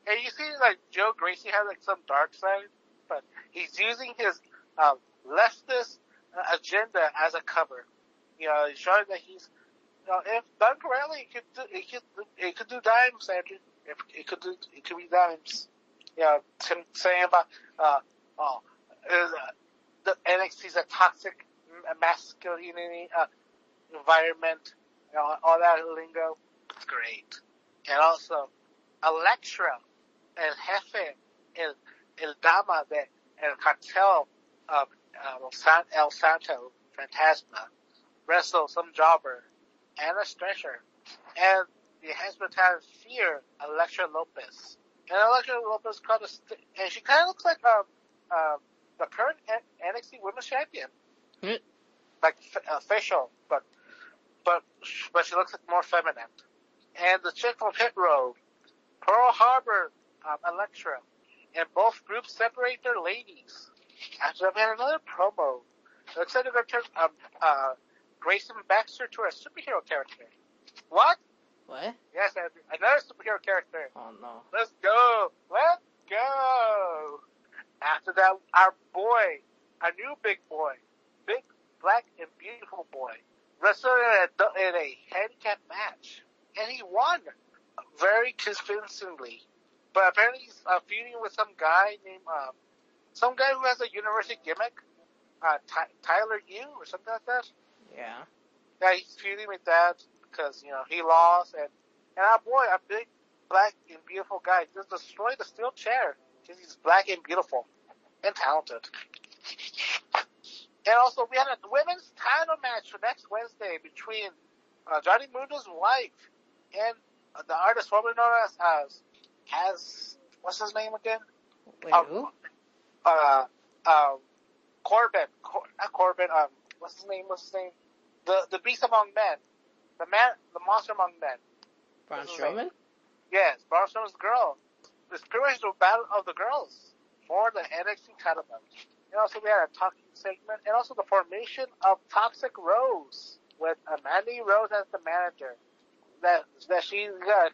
And you see, like Joe Gacy has like some dark side, but he's using his um, leftist uh, agenda as a cover. You know, showing that he's, you know, if done correctly, it could do, it could it could do dimes, Andrew. If it could do, it could be dimes. You know, Tim saying about uh, oh, uh, the NXT's a toxic masculinity uh, environment, you know, all that lingo. It's great. And also, Elektra, El Jefe, El, El Dama de El Cartel of uh, San, El Santo, Fantasma, wrestle some jobber, and a stretcher, and the enhancement talent Fear, Elektra Lopez. And Elektra Lopez called a, st- and she kind of looks like um, um, the current NXT Women's Champion. Hmm. Like uh, facial, but but but she looks like more feminine. And the chick from Pit Road, Pearl Harbor, um, Elektra, and both groups separate their ladies. After that, we had another promo. It looks like they're going to turn um, uh, Grayson Baxter to a superhero character. What? What? Yes, Andrew, another superhero character. Oh no. Let's go. Let's go. After that, our boy, our new big boy, big black and beautiful boy, wrestled in a, in a handicap match, and he won very convincingly. But apparently, he's uh, feuding with some guy named um, some guy who has a university gimmick, uh, Ty- Tyler Yu or something like that. Yeah. Yeah, he's feuding with that because you know he lost, and and our boy, our big black and beautiful guy, just destroyed the steel chair because he's black and beautiful and talented. And also, we had a women's title match for next Wednesday between uh, Johnny Mundo's wife and uh, the artist formerly known as, as has what's his name again? Wait, Um, who? Uh, um, Corbin. Cor- not Corbin. Um, what's his name? What's his name? The the beast among men, the man, the monster among men. Braun what's his name? Strowman? Yes, Braun Strowman's girl. It's pretty much the battle of the girls for the NXT title belt. And also we had a talking segment, and also the formation of Toxic Rose with Mandy Rose as the manager. That that she got,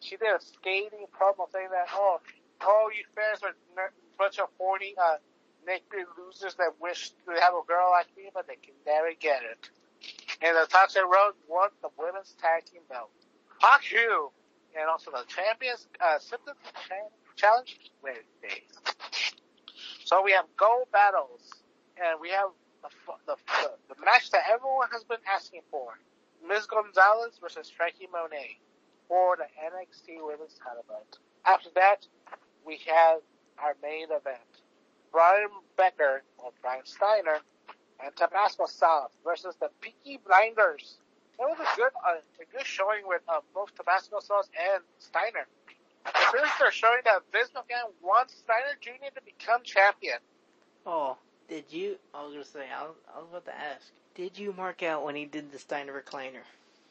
she did a scathing promo saying that oh, oh you fans are a bunch of horny, uh, naked losers that wish to have a girl like me, but they can never get it. And the Toxic Rose won the women's tag team belt. Pac Hugh and also the champions uh, Symptom Challenge Wednesday. So we have gold battles, and we have the, the, the, match that everyone has been asking for. Ms. Gonzalez versus Franky Monet for the NXT Women's title belt. After that, we have our main event. Brian Becker, or Brian Steiner, and Tabasco South versus the Peaky Blinders. It was a good, uh, a good showing with uh, both Tabasco Sauce and Steiner. It really started showing that Vince McMahon wants Steiner Jr. to become champion. Oh, did you? I was gonna say. I was, I was about to ask. Did you mark out when he did the Steiner recliner?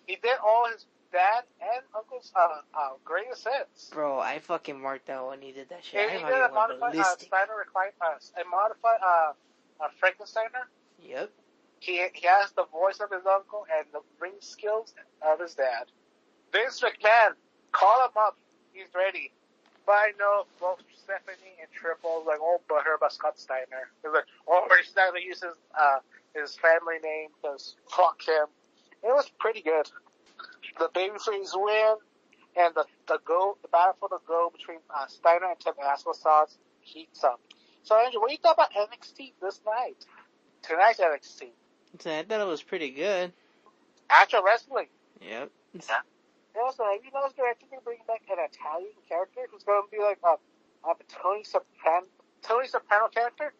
He did all his dad and uncle's uh, uh, greatest hits. Bro, I fucking marked out when he did that shit. And I he did a modified uh. Steiner recline, uh, a modified uh, uh, Frankensteiner. Yep. He he has the voice of his uncle and the ring skills of his dad. Vince McMahon, call him up. He's ready. But I know both Stephanie and Triple like, oh, but her about Scott Steiner. They're like, oh, he's not gonna use his uh his family name because fuck him. It was pretty good. The babyface win and the the go the battle for the go between uh, Steiner and Tabasco sauce heats up. So Andrew, what do you thought about NXT this night? Tonight's NXT. So I thought it was pretty good. Actual wrestling. Yep. And also, have you noticed they're actually bringing back an Italian character who's going to be like a, a Tony Soprano, Tony Soprano character?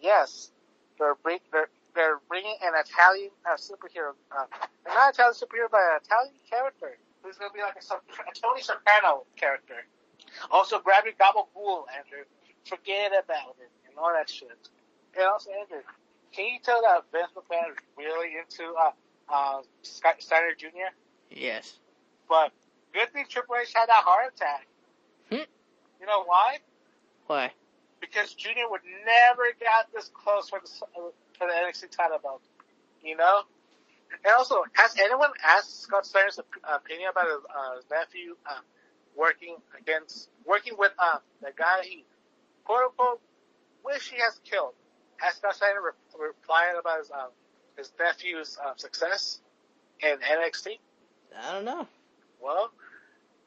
Yes, they're bring, they're they're bringing an Italian uh, superhero, uh, not Italian superhero, but an Italian character who's going to be like a, a Tony Soprano character. Also, grab your gabagool, Andrew. Forget about it and all that shit. And also, Andrew, can you tell that Vince McMahon is really into uh, uh, Scott Steiner Jr.? Yes. But good thing Triple H had that heart attack. Hmm. You know why? Why? Because Junior would never got this close for the uh, for the NXT title belt. You know. And also, has anyone asked Scott Steiner's opinion about his, uh, nephew uh, working against working with uh, the guy he quote unquote wish he has killed? Has Scott Steiner re- replied about his uh, his nephew's uh, success in NXT? I don't know. Well,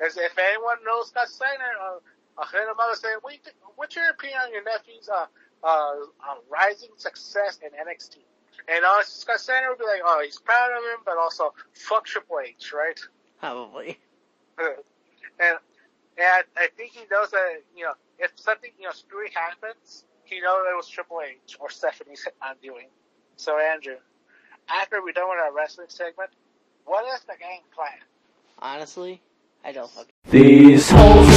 as if anyone knows Scott Steiner, uh, I'll hit him up and say, what you what's your opinion on your nephew's uh, uh, uh, rising success in NXT? And uh, Scott Steiner would be like, oh, he's proud of him, but also fuck Triple H, right? Probably. [LAUGHS] and and I, I think he knows that you know if something you know screwy happens, he knows it was Triple H or Stephanie's undoing. So Andrew, after we're done with our wrestling segment, what is the game plan? Honestly, I don't fucking. These holes